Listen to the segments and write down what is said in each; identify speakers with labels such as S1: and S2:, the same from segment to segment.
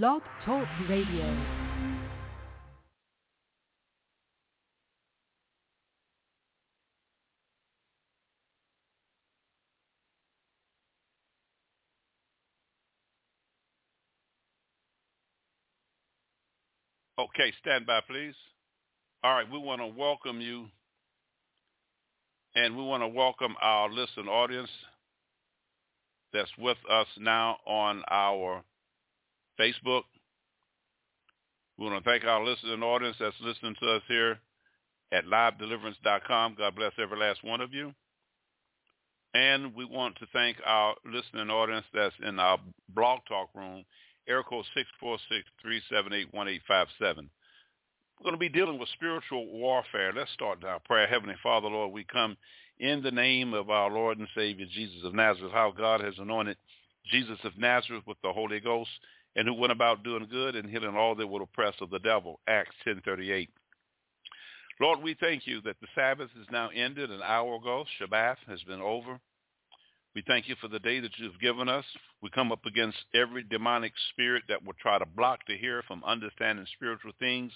S1: Blog Talk Radio.
S2: Okay, stand by, please. All right, we want to welcome you, and we want to welcome our listening audience that's with us now on our Facebook. We want to thank our listening audience that's listening to us here at livedeliverance.com. God bless every last one of you. And we want to thank our listening audience that's in our blog talk room, air code 646-378-1857. We're going to be dealing with spiritual warfare. Let's start our prayer. Heavenly Father, Lord, we come in the name of our Lord and Savior, Jesus of Nazareth, how God has anointed Jesus of Nazareth with the Holy Ghost and who went about doing good and healing all that were oppressed of the devil. Acts 10.38. Lord, we thank you that the Sabbath is now ended an hour ago. Shabbat has been over. We thank you for the day that you've given us. We come up against every demonic spirit that will try to block the hear from understanding spiritual things.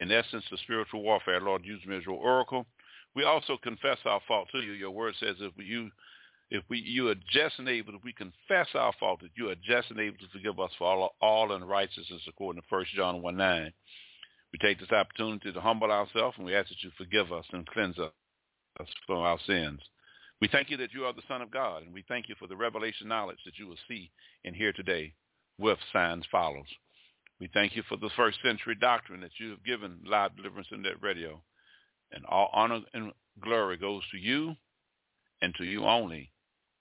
S2: In essence, the spiritual warfare, Lord, use me as your oracle. We also confess our fault to you. Your word says if you if we you are just and able, if we confess our fault, that you are just and able to forgive us for all, all unrighteousness according to 1 John 1 9. We take this opportunity to humble ourselves and we ask that you forgive us and cleanse us from our sins. We thank you that you are the Son of God, and we thank you for the revelation knowledge that you will see and hear today with signs follows. We thank you for the first century doctrine that you have given live deliverance in that radio. And all honor and glory goes to you and to you only.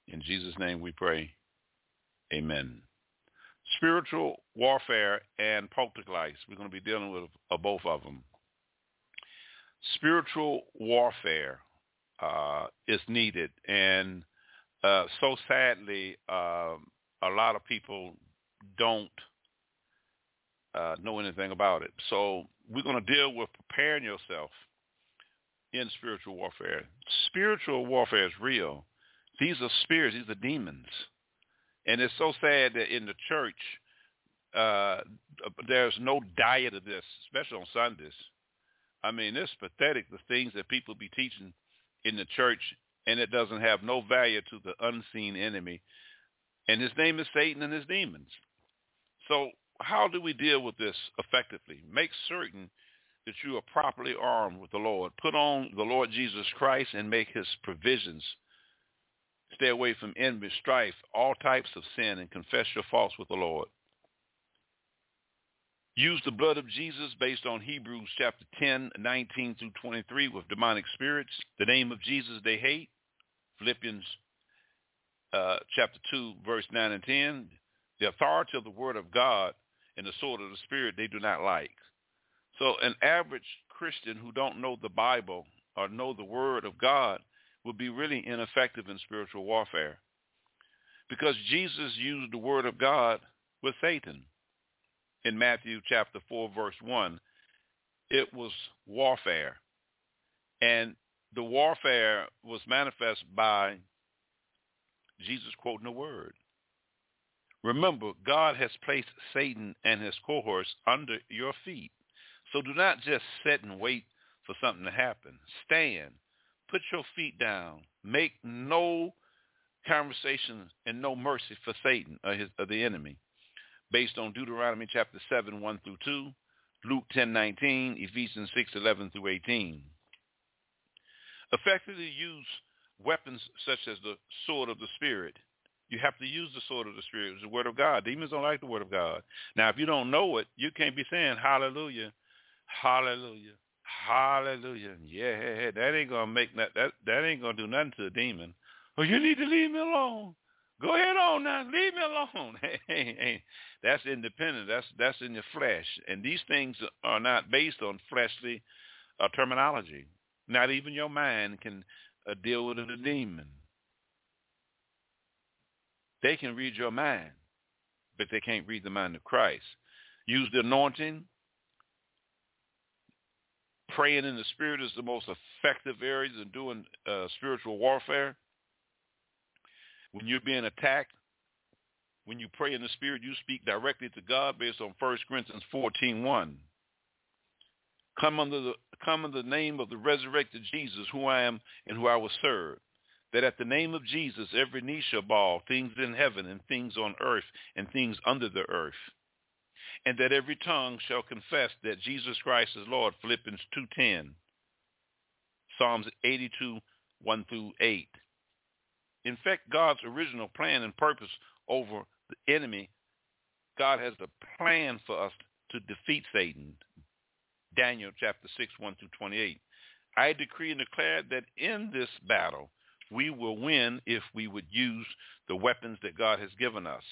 S2: In Jesus' name we pray. Amen. Spiritual warfare and poltergeist. We're going to be dealing with uh, both of them. Spiritual warfare uh, is needed, and uh, so sadly, um, a lot of people don't uh, know anything about it. So we're going to deal with preparing yourself in spiritual warfare. Spiritual warfare is real. These are spirits. These are demons. And it's so sad that in the church, uh, there's no diet of this, especially on Sundays. I mean, it's pathetic the things that people be teaching in the church, and it doesn't have no value to the unseen enemy. And his name is Satan and his demons. So how do we deal with this effectively? Make certain that you are properly armed with the Lord. Put on the Lord Jesus Christ and make his provisions. Stay away from envy, strife, all types of sin, and confess your faults with the Lord. Use the blood of Jesus based on Hebrews chapter 10, 19 through 23 with demonic spirits. The name of Jesus they hate. Philippians uh, chapter 2, verse 9 and 10. The authority of the word of God and the sword of the Spirit they do not like. So an average Christian who don't know the Bible or know the Word of God would be really ineffective in spiritual warfare because Jesus used the Word of God with Satan in Matthew chapter 4 verse 1. It was warfare. And the warfare was manifest by Jesus quoting the Word. Remember, God has placed Satan and his cohorts under your feet. So do not just sit and wait for something to happen. Stand. Put your feet down. Make no conversation and no mercy for Satan or, his, or the enemy. Based on Deuteronomy chapter 7, 1 through 2, Luke 10, 19, Ephesians 6, 11 through 18. Effectively use weapons such as the sword of the Spirit. You have to use the sword of the Spirit, the word of God. Demons don't like the word of God. Now, if you don't know it, you can't be saying hallelujah Hallelujah. Hallelujah. Yeah, that ain't gonna make that that that ain't gonna do nothing to the demon. Oh, you need to leave me alone. Go ahead on now, leave me alone. That's independent. That's that's in your flesh, and these things are not based on fleshly uh, terminology. Not even your mind can uh, deal with the demon. They can read your mind, but they can't read the mind of Christ. Use the anointing praying in the spirit is the most effective areas in doing uh, spiritual warfare. When you're being attacked, When you pray in the Spirit, you speak directly to God based on 1 Corinthians 14.1. Come under the come the name of the resurrected Jesus, who I am and who I will serve. That at the name of Jesus, every knee shall bow, things in heaven and things on earth and things under the earth. And that every tongue shall confess that Jesus Christ is Lord. Philippians 2.10. Psalms 82, 1 through 8. In fact, God's original plan and purpose over the enemy, God has a plan for us to defeat Satan. Daniel chapter 6, 1 through 28. I decree and declare that in this battle, we will win if we would use the weapons that God has given us.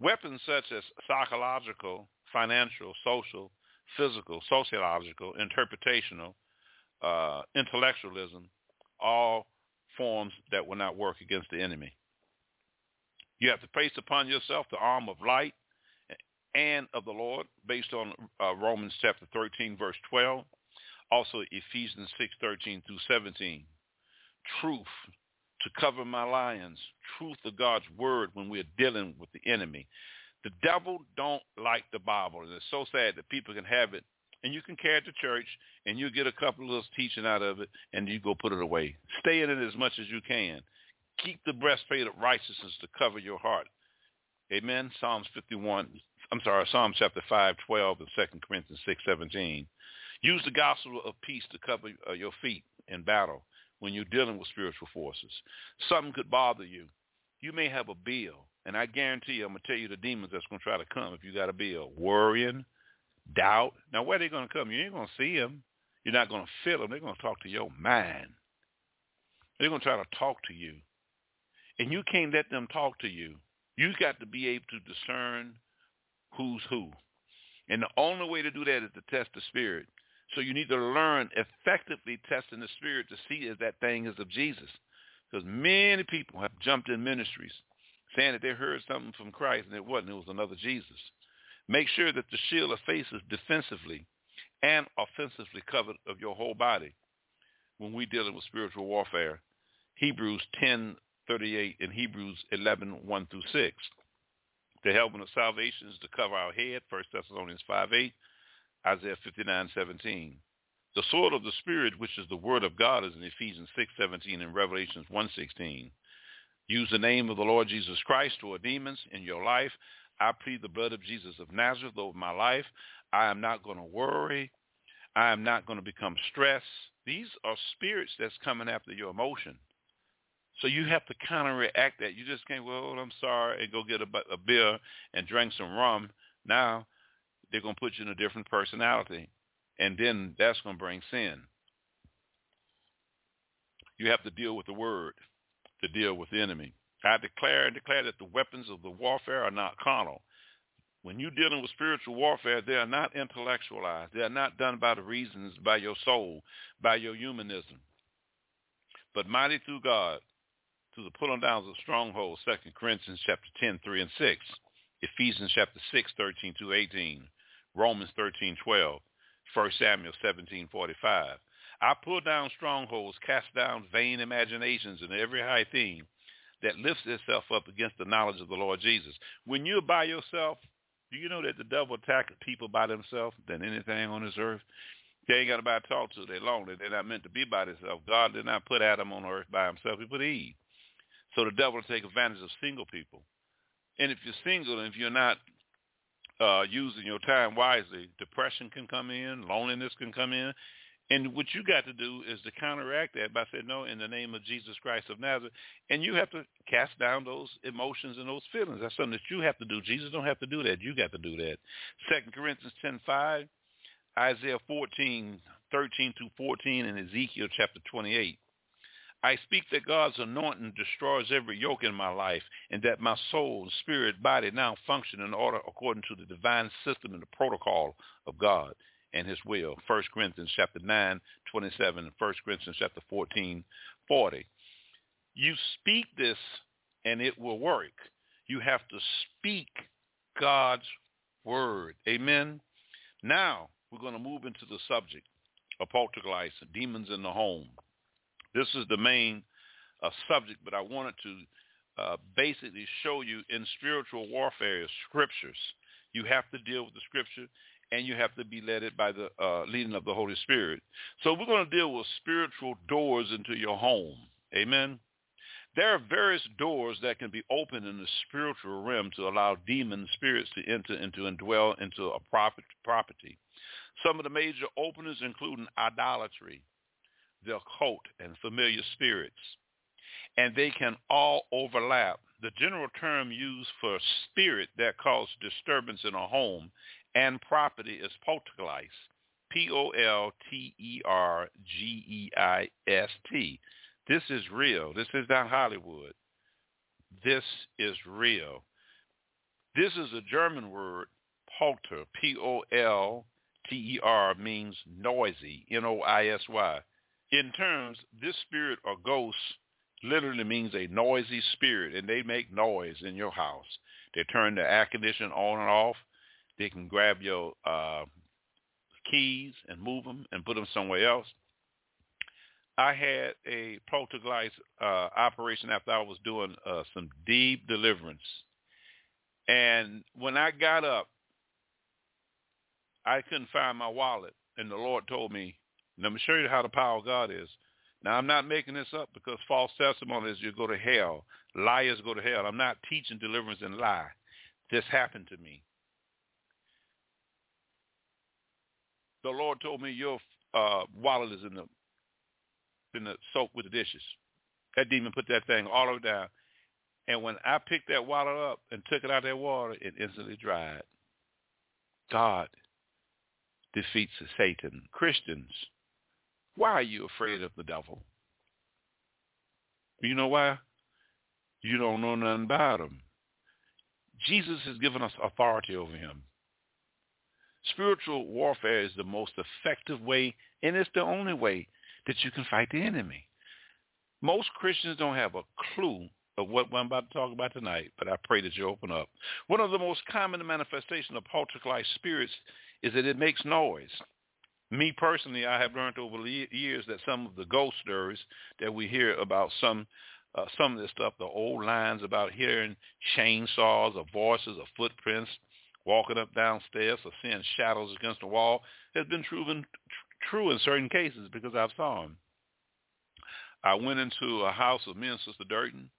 S2: Weapons such as psychological, financial, social, physical, sociological, interpretational, uh, intellectualism, all forms that will not work against the enemy. You have to place upon yourself the arm of light and of the Lord based on uh, Romans chapter 13, verse 12. Also Ephesians 6, 13 through 17. Truth to cover my lions. Truth of God's word when we're dealing with the enemy. The devil don't like the Bible. And it's so sad that people can have it and you can carry it to church and you get a couple of little teaching out of it and you go put it away. Stay in it as much as you can. Keep the breastplate of righteousness to cover your heart. Amen. Psalms 51, I'm sorry, Psalm chapter 5, 12 and 2 Corinthians 6, 17. Use the gospel of peace to cover uh, your feet in battle when you're dealing with spiritual forces. Something could bother you. You may have a bill, and I guarantee you, I'm going to tell you the demons that's going to try to come if you got a bill. Worrying, doubt. Now, where are they going to come? You ain't going to see them. You're not going to feel them. They're going to talk to your mind. They're going to try to talk to you. And you can't let them talk to you. You got to be able to discern who's who. And the only way to do that is to test the spirit. So you need to learn effectively testing the spirit to see if that thing is of Jesus. Because many people have jumped in ministries saying that they heard something from Christ and it wasn't. It was another Jesus. Make sure that the shield of faith is defensively and offensively covered of your whole body when we're dealing with spiritual warfare. Hebrews 10:38 and Hebrews 11:1 through 6. The helmet of salvation is to cover our head, 1 Thessalonians 5:8, Isaiah 59:17. The sword of the Spirit, which is the word of God, is in Ephesians 6:17 and Revelations 1:16. Use the name of the Lord Jesus Christ toward demons in your life I plead the blood of Jesus of Nazareth over my life. I am not going to worry. I am not going to become stressed. These are spirits that's coming after your emotion. So you have to counteract that. You just can't, well, I'm sorry, and go get a, a beer and drink some rum. Now they're going to put you in a different personality. And then that's going to bring sin. You have to deal with the word to deal with the enemy. I declare and declare that the weapons of the warfare are not carnal. When you're dealing with spiritual warfare, they are not intellectualized. They are not done by the reasons, by your soul, by your humanism. But mighty through God, through the pulling down of strongholds, 2 Corinthians chapter 10, 3 and 6, Ephesians chapter 6, 13 to 18, Romans 13, 12, 1 Samuel 17, 45. I pull down strongholds, cast down vain imaginations and every high thing that lifts itself up against the knowledge of the Lord Jesus. When you're by yourself, do you know that the devil attacks people by themselves than anything on this earth? They ain't got nobody to talk to. They're lonely. They're not meant to be by themselves. God did not put Adam on earth by himself. He put Eve. So the devil will take advantage of single people. And if you're single and if you're not uh, using your time wisely, depression can come in, loneliness can come in, and what you got to do is to counteract that by saying, no, in the name of Jesus Christ of Nazareth. And you have to cast down those emotions and those feelings. That's something that you have to do. Jesus don't have to do that. You got to do that. Second Corinthians 10, 5, Isaiah 14, 13 to 14, and Ezekiel chapter 28. I speak that God's anointing destroys every yoke in my life and that my soul, spirit, body now function in order according to the divine system and the protocol of God and his will. 1 Corinthians chapter 9, 27, and 1 Corinthians chapter 14, 40. You speak this and it will work. You have to speak God's word. Amen. Now we're going to move into the subject of poltergeist, demons in the home. This is the main uh, subject, but I wanted to uh, basically show you in spiritual warfare scriptures. You have to deal with the scripture, and you have to be led by the uh, leading of the Holy Spirit. So we're going to deal with spiritual doors into your home. Amen. There are various doors that can be opened in the spiritual realm to allow demon spirits to enter into and dwell into a property. Some of the major openers include idolatry, the occult, and familiar spirits. And they can all overlap. The general term used for spirit that causes disturbance in a home and property is poltergeist. P-O-L-T-E-R-G-E-I-S-T. This is real. This is not Hollywood. This is real. This is a German word, polter, P-O-L-T-E-R, means noisy, N-O-I-S-Y. In terms, this spirit or ghost literally means a noisy spirit, and they make noise in your house. They turn the air conditioner on and off. They can grab your uh, keys and move them and put them somewhere else. I had a poltergeist uh, operation after I was doing uh, some deep deliverance. And when I got up, I couldn't find my wallet. And the Lord told me, let me show you how the power of God is. Now, I'm not making this up because false testimony is you go to hell. Liars go to hell. I'm not teaching deliverance and lie. This happened to me. The Lord told me your uh, wallet is in the in the soap with the dishes. That demon put that thing all way down. And when I picked that water up and took it out of that water, it instantly dried. God defeats Satan. Christians, why are you afraid of the devil? You know why? You don't know nothing about him. Jesus has given us authority over him. Spiritual warfare is the most effective way, and it's the only way that you can fight the enemy. Most Christians don't have a clue of what I'm about to talk about tonight, but I pray that you open up. One of the most common manifestations of poltergeist spirits is that it makes noise. Me personally, I have learned over the years that some of the ghost stories that we hear about some uh, some of this stuff, the old lines about hearing chainsaws or voices or footprints walking up downstairs or seeing shadows against the wall, has been proven true in certain cases because I've saw them. I went into a house of me and Sister Durden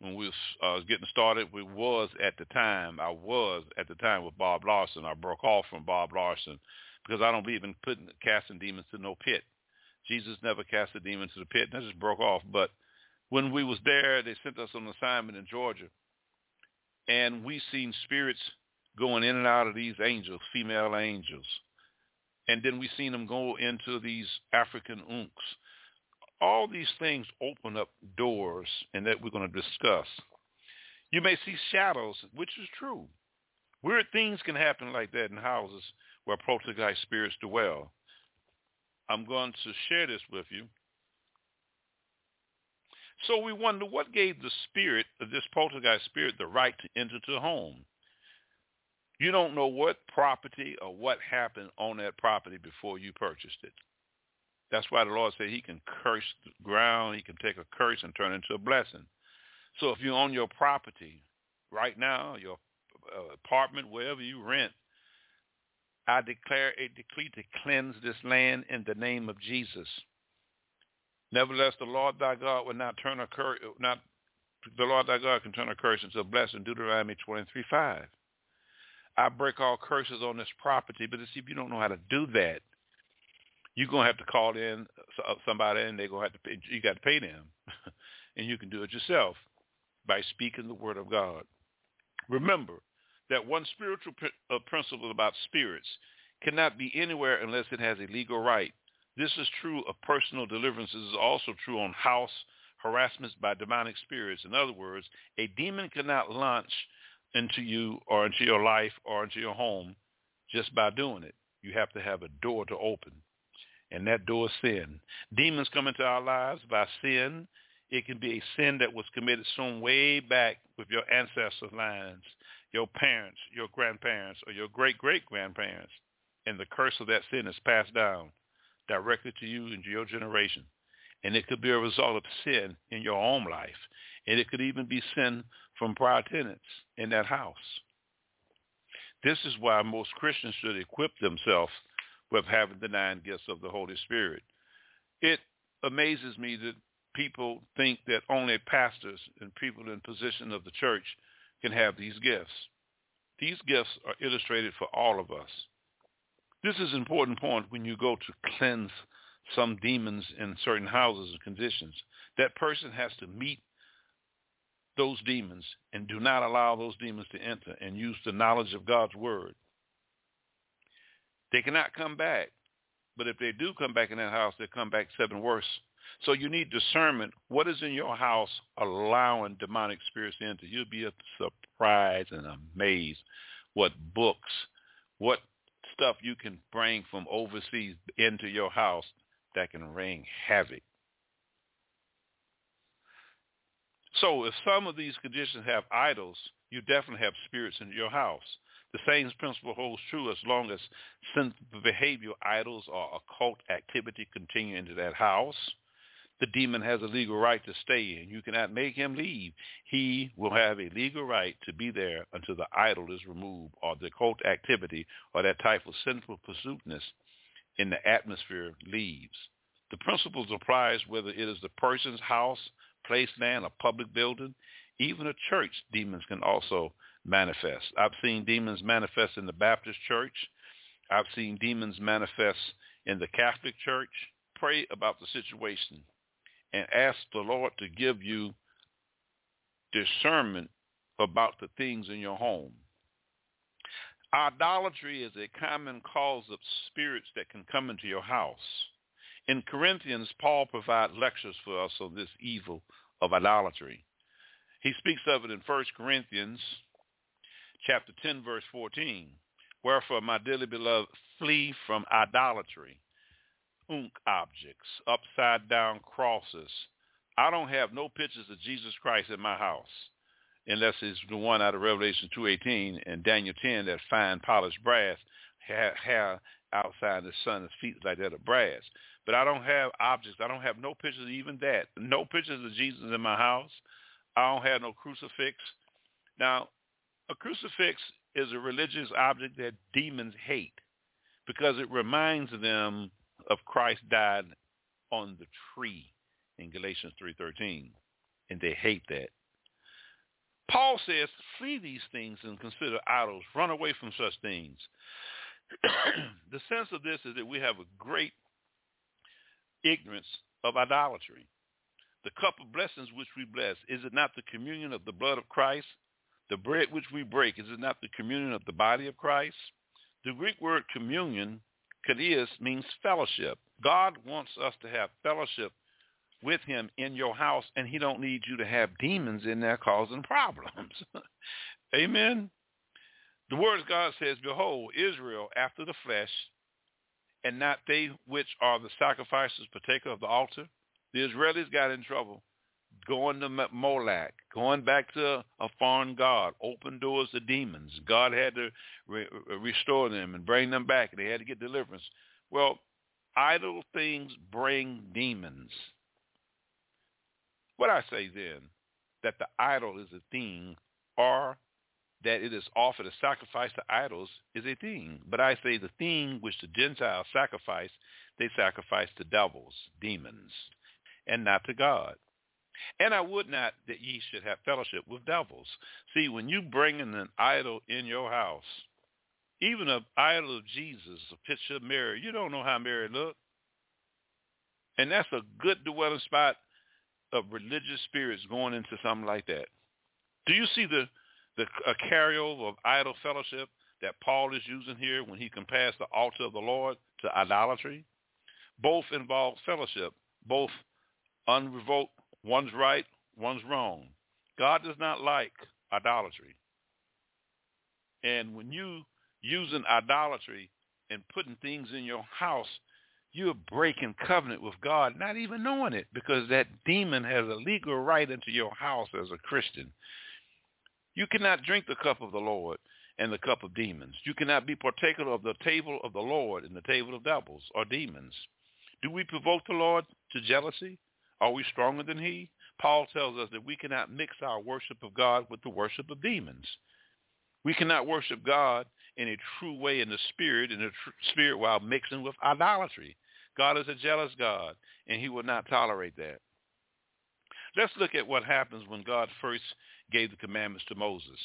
S2: when we was uh, getting started. We was at the time, I was at the time with Bob Larson. I broke off from Bob Larson because I don't believe in putting casting demons to no pit. Jesus never cast a demon to the pit, and I just broke off. But when we was there, they sent us on assignment in Georgia, and we seen spirits going in and out of these angels, female angels and then we've seen them go into these African ankhs. All these things open up doors, and that we're going to discuss. You may see shadows, which is true. Weird things can happen like that in houses where poltergeist spirits dwell. I'm going to share this with you. So we wonder what gave the spirit this poltergeist spirit the right to enter the home. You don't know what property or what happened on that property before you purchased it. That's why the Lord said he can curse the ground. He can take a curse and turn it into a blessing. So if you own your property right now, your uh, apartment, wherever you rent, I declare a decree to cleanse this land in the name of Jesus. Nevertheless, the Lord thy God will not turn a curse, not the Lord thy God can turn a curse into a blessing. Deuteronomy 23, 5. I break all curses on this property. But see, if you don't know how to do that, you're gonna have to call in somebody, and they're gonna have to pay. You got to pay them, and you can do it yourself by speaking the word of God. Remember that one spiritual uh, principle about spirits cannot be anywhere unless it has a legal right. This is true of personal deliverances. This is also true on house harassments by demonic spirits. In other words, a demon cannot launch into you or into your life or into your home just by doing it. You have to have a door to open. And that door is sin. Demons come into our lives by sin. It can be a sin that was committed some way back with your ancestors' lines, your parents, your grandparents, or your great-great-grandparents. And the curse of that sin is passed down directly to you and your generation. And it could be a result of sin in your own life. And it could even be sin from prior tenants in that house. This is why most Christians should equip themselves with having the nine gifts of the Holy Spirit. It amazes me that people think that only pastors and people in position of the church can have these gifts. These gifts are illustrated for all of us. This is an important point when you go to cleanse some demons in certain houses and conditions. That person has to meet those demons and do not allow those demons to enter and use the knowledge of God's word. They cannot come back. But if they do come back in that house, they come back seven worse. So you need discernment. What is in your house allowing demonic spirits into? You'll be surprised and amazed what books, what stuff you can bring from overseas into your house that can wreak havoc. So if some of these conditions have idols, you definitely have spirits in your house. The same principle holds true as long as sinful behavior, idols, or occult activity continue into that house. The demon has a legal right to stay in. You cannot make him leave. He will have a legal right to be there until the idol is removed or the cult activity or that type of sinful pursuitness in the atmosphere leaves. The principle applies whether it is the person's house, place, land, or public building. Even a church, demons can also manifest. I've seen demons manifest in the Baptist church. I've seen demons manifest in the Catholic church. Pray about the situation and ask the Lord to give you discernment about the things in your home. Idolatry is a common cause of spirits that can come into your house. In Corinthians, Paul provides lectures for us on this evil of idolatry. He speaks of it in 1 Corinthians chapter 10, verse 14. Wherefore, my dearly beloved, flee from idolatry, ankh objects, upside down crosses. I don't have no pictures of Jesus Christ in my house unless it's the one out of Revelation 2.18 and Daniel 10, that fine polished brass, hair outside the sun, his feet like that of brass. But I don't have objects. I don't have no pictures of even that. No pictures of Jesus in my house. I don't have no crucifix. Now, a crucifix is a religious object that demons hate because it reminds them of Christ died on the tree in Galatians 3.13, and they hate that. Paul says, flee these things and consider idols. Run away from such things. the sense of this is that we have a great ignorance of idolatry. The cup of blessings which we bless, is it not the communion of the blood of Christ? The bread which we break, is it not the communion of the body of Christ? The Greek word communion, kadias, means fellowship. God wants us to have fellowship with him in your house, and he don't need you to have demons in there causing problems. Amen. The word of God says, Behold, Israel after the flesh, and not they which are the sacrifices partaker of the altar. The Israelis got in trouble going to Moloch, going back to a foreign god, open doors to demons. God had to re- restore them and bring them back. They had to get deliverance. Well, idle things bring demons. What I say then, that the idol is a thing, or that it is offered as sacrifice to idols is a thing. But I say the thing which the Gentiles sacrifice, they sacrifice to devils, demons, and not to God. And I would not that ye should have fellowship with devils. See, when you bring in an idol in your house, even an idol of Jesus, a picture of Mary, you don't know how Mary looked. And that's a good dwelling spot of religious spirits going into something like that. Do you see the, the a carryover of idol fellowship that Paul is using here when he compares the altar of the Lord to idolatry? Both involve fellowship, both unrevoked One's right, one's wrong. God does not like idolatry. And when you using idolatry and putting things in your house, you're breaking covenant with God, not even knowing it, because that demon has a legal right into your house as a Christian. You cannot drink the cup of the Lord and the cup of demons. You cannot be partaker of the table of the Lord and the table of devils or demons. Do we provoke the Lord to jealousy? Are we stronger than he? Paul tells us that we cannot mix our worship of God with the worship of demons. We cannot worship God in a true way in the spirit, in the tr- spirit while mixing with idolatry. God is a jealous God, and he will not tolerate that. Let's look at what happens when God first gave the commandments to Moses.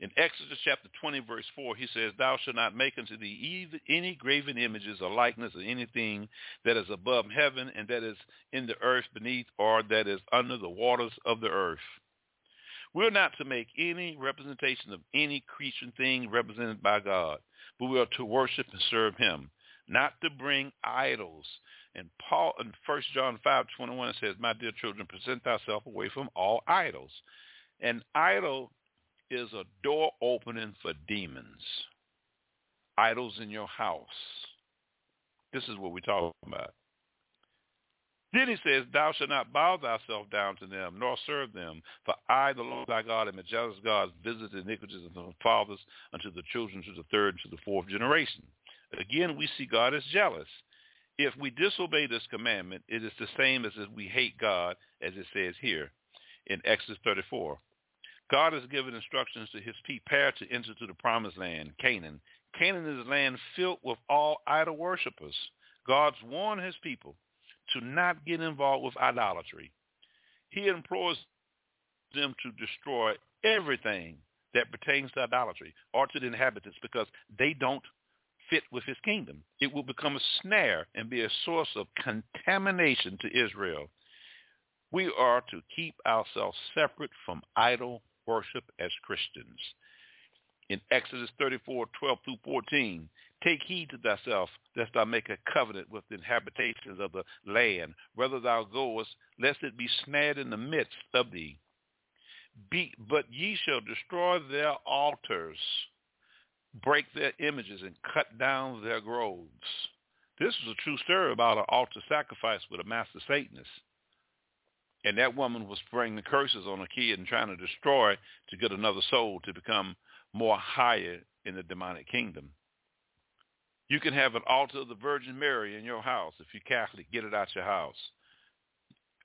S2: In Exodus chapter 20, verse 4, he says, Thou shalt not make unto thee any graven images or likeness of anything that is above heaven and that is in the earth beneath or that is under the waters of the earth. We're not to make any representation of any creature thing represented by God, but we are to worship and serve him, not to bring idols. And Paul in 1 John 5, 21 says, My dear children, present thyself away from all idols. An idol is a door opening for demons. Idols in your house. This is what we're talking about. Then he says, Thou shalt not bow thyself down to them, nor serve them. For I, the Lord thy God, am a jealous God, visit the iniquities of the fathers unto the children to the third and to the fourth generation. Again, we see God as jealous. If we disobey this commandment, it is the same as if we hate God, as it says here in Exodus 34. God has given instructions to his people to enter to the promised land, Canaan. Canaan is a land filled with all idol worshippers. God's warned his people to not get involved with idolatry. He implores them to destroy everything that pertains to idolatry or to the inhabitants because they don't fit with his kingdom. It will become a snare and be a source of contamination to Israel. We are to keep ourselves separate from idol worship as Christians. In Exodus 34, 12 through 14, take heed to thyself, lest thou make a covenant with the inhabitations of the land, whether thou goest, lest it be snared in the midst of thee. Be, but ye shall destroy their altars, break their images, and cut down their groves. This is a true story about an altar sacrifice with a master Satanist and that woman was bringing curses on a kid and trying to destroy it to get another soul to become more higher in the demonic kingdom. You can have an altar of the Virgin Mary in your house. If you're Catholic, get it out your house.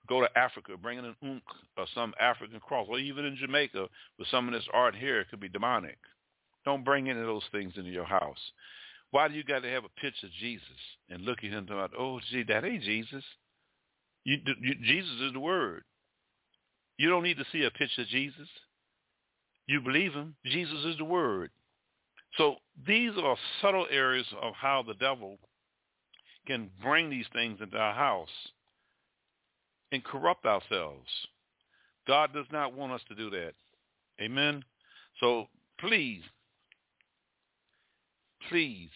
S2: Go to Africa, bring in an Ankh or some African cross, or even in Jamaica with some of this art here, it could be demonic. Don't bring any of those things into your house. Why do you got to have a picture of Jesus and look at him and about, oh, gee, that ain't Jesus. You, you, Jesus is the Word. You don't need to see a picture of Jesus. You believe him. Jesus is the Word. So these are subtle areas of how the devil can bring these things into our house and corrupt ourselves. God does not want us to do that. Amen. So please, please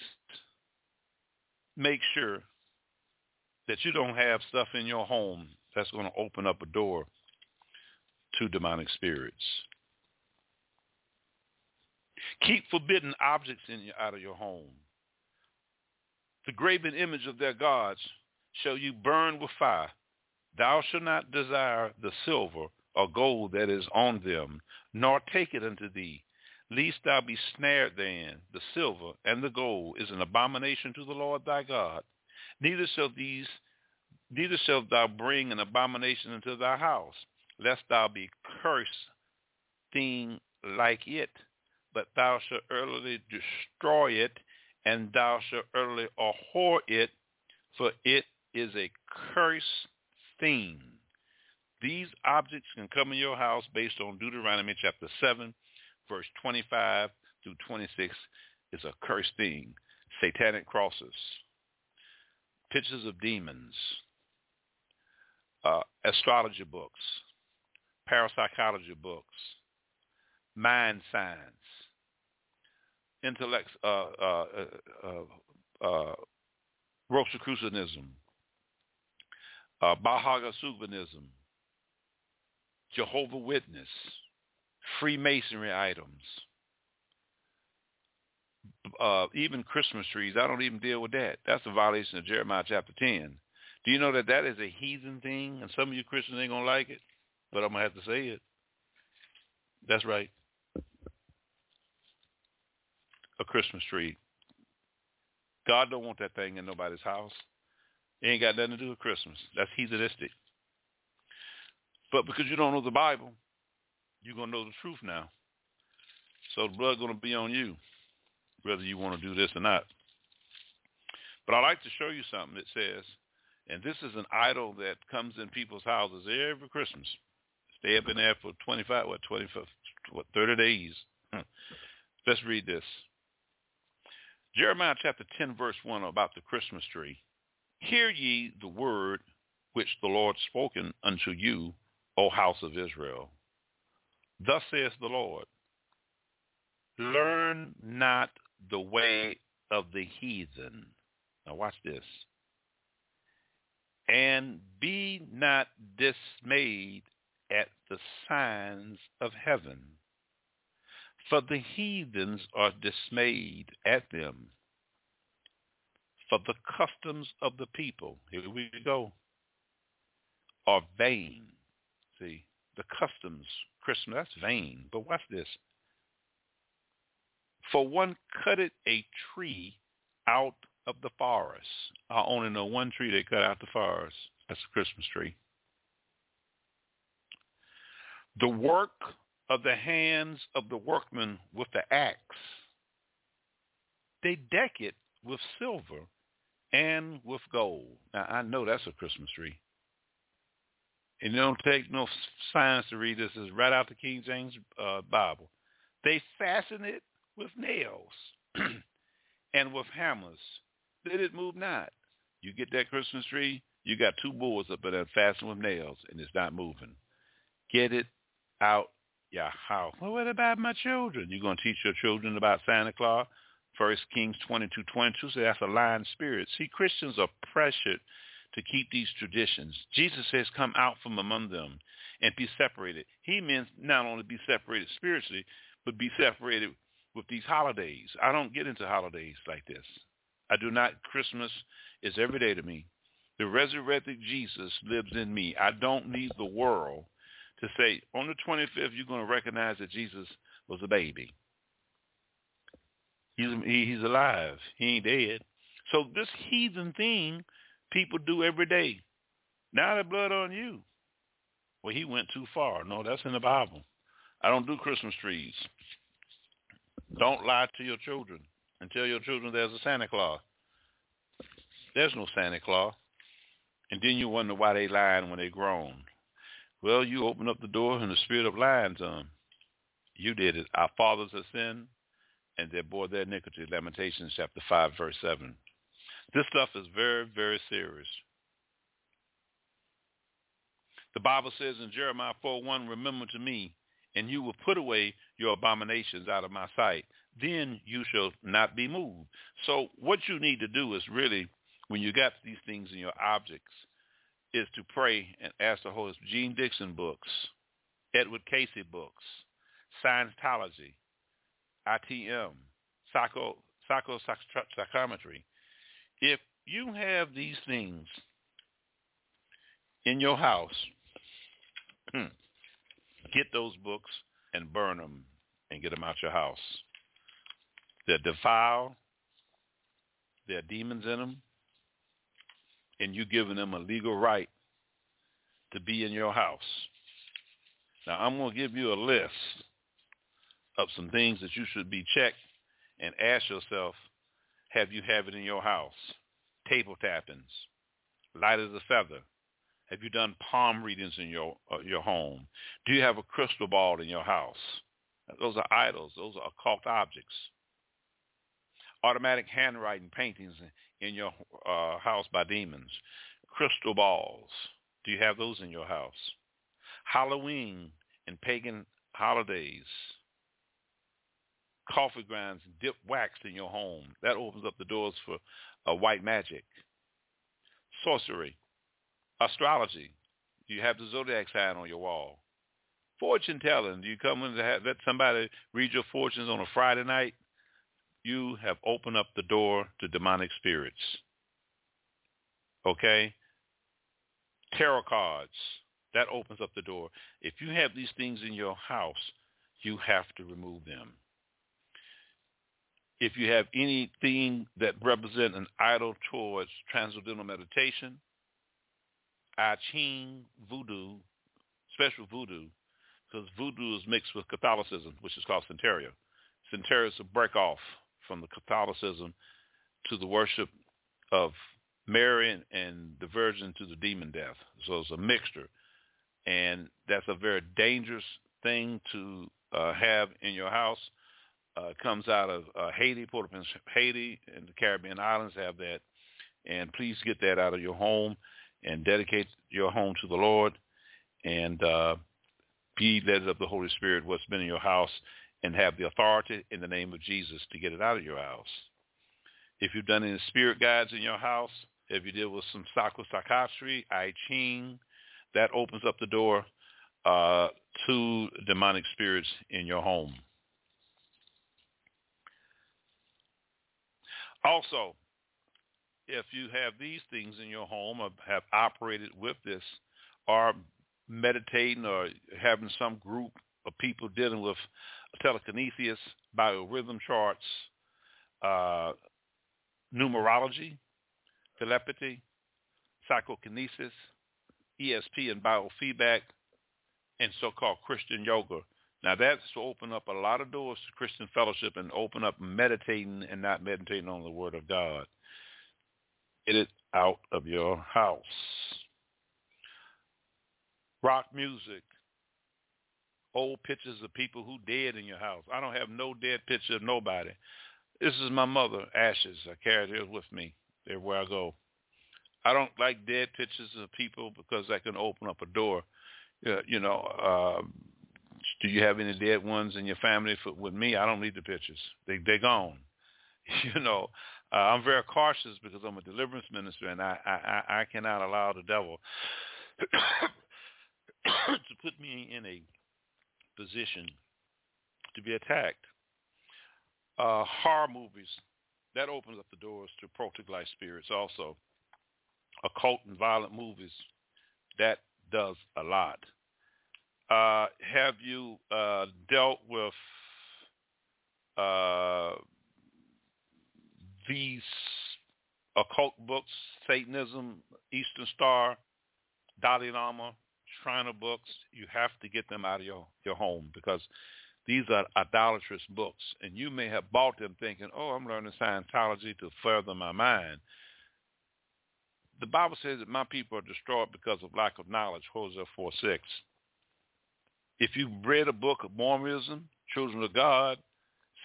S2: make sure that you don't have stuff in your home that's going to open up a door to demonic spirits. Keep forbidden objects in your, out of your home. The graven image of their gods shall you burn with fire. Thou shalt not desire the silver or gold that is on them, nor take it unto thee, lest thou be snared therein. The silver and the gold is an abomination to the Lord thy God. Neither shall these, neither shalt thou bring an abomination into thy house, lest thou be cursed thing like it. But thou shalt early destroy it, and thou shalt early abhor it, for it is a cursed thing. These objects can come in your house based on Deuteronomy chapter 7, verse 25 through 26 is a cursed thing. Satanic crosses pictures of demons, uh, astrology books, parapsychology books, mind science, intellect, uh, uh, uh, uh, Rosicrucianism, uh, Bahagasubanism, Jehovah Witness, Freemasonry items, uh, even Christmas trees. I don't even deal with that. That's a violation of Jeremiah chapter 10. Do you know that that is a heathen thing? And some of you Christians ain't going to like it, but I'm going to have to say it. That's right. A Christmas tree. God don't want that thing in nobody's house. It ain't got nothing to do with Christmas. That's heathenistic. But because you don't know the Bible, you're going to know the truth now. So the blood's going to be on you, whether you want to do this or not. But I'd like to show you something that says, and this is an idol that comes in people's houses every Christmas. Stay up in there for 25, what, 25, what, 30 days. Hmm. Let's read this. Jeremiah chapter 10, verse 1 about the Christmas tree. Hear ye the word which the Lord spoken unto you, O house of Israel. Thus saith the Lord, learn not the way of the heathen. Now watch this. And be not dismayed at the signs of heaven. For the heathens are dismayed at them. For the customs of the people, here we go, are vain. See, the customs, Christmas, that's vain. But watch this. For one cutteth a tree out of the forest. I only know one tree they cut out the forest. That's the Christmas tree. The work of the hands of the workman with the axe. They deck it with silver and with gold. Now, I know that's a Christmas tree. And it don't take no science to read this. It's right out the King James uh, Bible. They fasten it with nails and with hammers. Let it move not. You get that Christmas tree, you got two boards up there fastened with nails, and it's not moving. Get it out your house. Well, what about my children? You're going to teach your children about Santa Claus? First Kings 22, 22 says that's a lying spirit. See, Christians are pressured to keep these traditions. Jesus says, come out from among them and be separated. He means not only be separated spiritually, but be separated with these holidays. I don't get into holidays like this. I do not. Christmas is every day to me. The resurrected Jesus lives in me. I don't need the world to say, on the 25th, you're going to recognize that Jesus was a baby. He's, he's alive. He ain't dead. So this heathen thing people do every day. Now the blood on you. Well, he went too far. No, that's in the Bible. I don't do Christmas trees. Don't lie to your children and tell your children there's a Santa Claus. There's no Santa Claus. And then you wonder why they lying when they grown. Well, you open up the door and the spirit of lying to them. You did it. Our fathers have sinned and they bore their iniquity. Lamentations chapter 5, verse 7. This stuff is very, very serious. The Bible says in Jeremiah 4:1, remember to me, and you will put away your abominations out of my sight. Then you shall not be moved. So what you need to do is really, when you got these things in your objects, is to pray and ask the Holy Spirit. Jeane Dixon books, Edward Cayce books, Scientology, ITM, psycho, psychopsychometry, if you have these things in your house, get those books and burn them and get them out your house. They're defiled. There are demons in them. And you giving them a legal right to be in your house. Now, I'm going to give you a list of some things that you should be checked and ask yourself, have you have it in your house? Table tappings, light as a feather. Have you done palm readings in your uh, your home? Do you have a crystal ball in your house? Those are idols. Those are occult objects. Automatic handwriting paintings in your uh, house by demons. Crystal balls. Do you have those in your house? Halloween and pagan holidays coffee grinds and dip wax in your home. That opens up the doors for uh, white magic. Sorcery. Astrology. You have the zodiac sign on your wall? Fortune telling. You come in to have, let somebody read your fortunes on a Friday night? You have opened up the door to demonic spirits. Okay? Tarot cards. That opens up the door. If you have these things in your house, you have to remove them if you have anything that represent an idol towards transcendental meditation, I Ching, voodoo, special voodoo, because voodoo is mixed with Catholicism, which is called Santeria. Santeria is a break off from the Catholicism to the worship of Mary and, and the Virgin to the demon death. So it's a mixture, and that's a very dangerous thing to uh, have in your house. Uh, comes out of uh, Haiti, Port-au-Prince, Haiti, and the Caribbean islands have that. And please get that out of your home and dedicate your home to the Lord and uh, be led of the Holy Spirit what's been in your house and have the authority in the name of Jesus to get it out of your house. If you've done any spirit guides in your house, if you deal with some psychosarcastry, I Ching, that opens up the door uh, to demonic spirits in your home. Also, if you have these things in your home or have operated with this or meditating or having some group of people dealing with telekinesis, biorhythm charts, uh, numerology, telepathy, psychokinesis, ESP and biofeedback, and so-called Christian yoga. Now that's to open up a lot of doors to Christian fellowship and open up meditating and not meditating on the Word of God. Get it out of your house. Rock music. Old pictures of people who dead in your house. I don't have no dead picture of nobody. This is my mother, ashes. I carry her with me everywhere I go. I don't like dead pictures of people because that can open up a door. Uh, you know, uh, do you have any dead ones in your family? For, with me, I don't need the pictures. They they're gone. You know, uh, I'm very cautious because I'm a deliverance minister, and I I, I cannot allow the devil to put me in a position to be attacked. Uh, horror movies that opens up the doors to poltergeist spirits also. Occult and violent movies, that does a lot. Uh, have you uh, dealt with uh, these occult books, Satanism, Eastern Star, Dalai Lama, Shriner books? You have to get them out of your, your home because these are idolatrous books, and you may have bought them thinking, oh, I'm learning Scientology to further my mind. The Bible says that my people are destroyed because of lack of knowledge, Hosea 4, 6. If you've read a book of Mormonism, Children of God,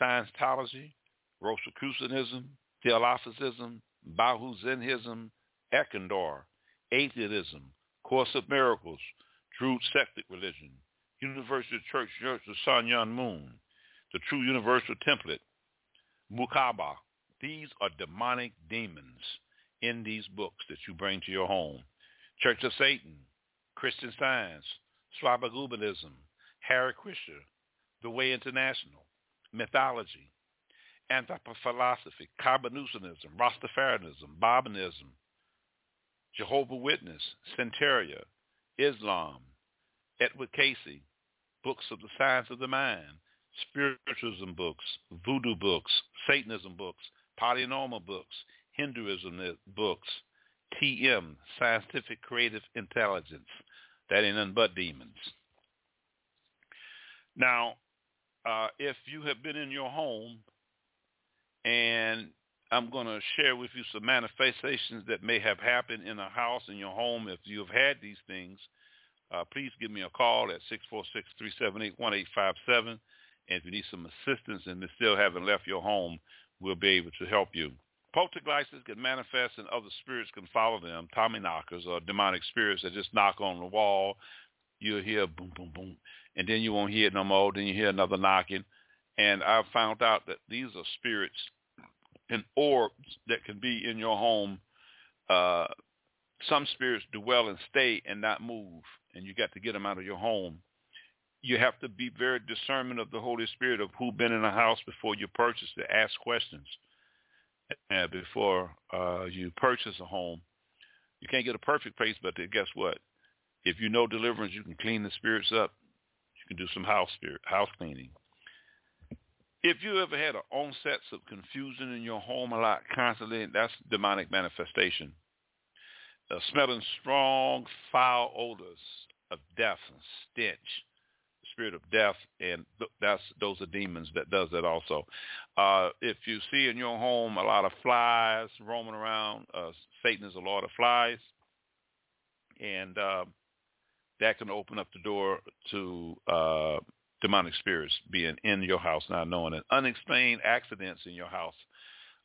S2: Scientology, Rosicrucianism, Theosophism, Baha'i Zenhism, Atheism, Course of Miracles, True Sectic Religion, Universal Church Church of Sun Myung Moon, the True Universal Template, Mukaba. These are demonic demons in these books that you bring to your home. Church of Satan, Christian Science, Swabbagubanism, Hare Krishna, The Way International, Mythology, Anthropophilosophy, Carbonucianism, Rastafarianism, Bobinism, Jehovah Witness, Santeria, Islam, Edward Cayce, books of the science of the mind, spiritualism books, voodoo books, Satanism books, paranormal books, Hinduism books, TM, scientific creative intelligence. That ain't nothing but demons. Now, uh, if you have been in your home and I'm going to share with you some manifestations that may have happened in a house, in your home, if you have had these things, uh, please give me a call at 646-378-1857. And if you need some assistance and still haven't left your home, we'll be able to help you. Poltergeists can manifest and other spirits can follow them. Tommy knockers or demonic spirits that just knock on the wall. You'll hear boom, boom, boom. And then you won't hear it no more. Then you hear another knocking. And I found out that these are spirits and orbs that can be in your home. Uh, some spirits dwell and stay and not move and you got to get them out of your home. You have to be very discernment of the Holy Spirit of who been in a house before you purchase to ask questions. And before uh, you purchase a home, you can't get a perfect place, but guess what? If you know deliverance, you can clean the spirits up. You can do some house spirit house cleaning. If you ever had an onsets of confusion in your home a lot constantly, that's demonic manifestation uh, smelling strong, foul odors, of death and stench, spirit of death, and that's those are demons that does that also. Uh, if you see in your home a lot of flies roaming around, uh, Satan is a lord of flies, and uh, that can open up the door to uh, demonic spirits being in your house, not knowing it. Unexplained accidents in your house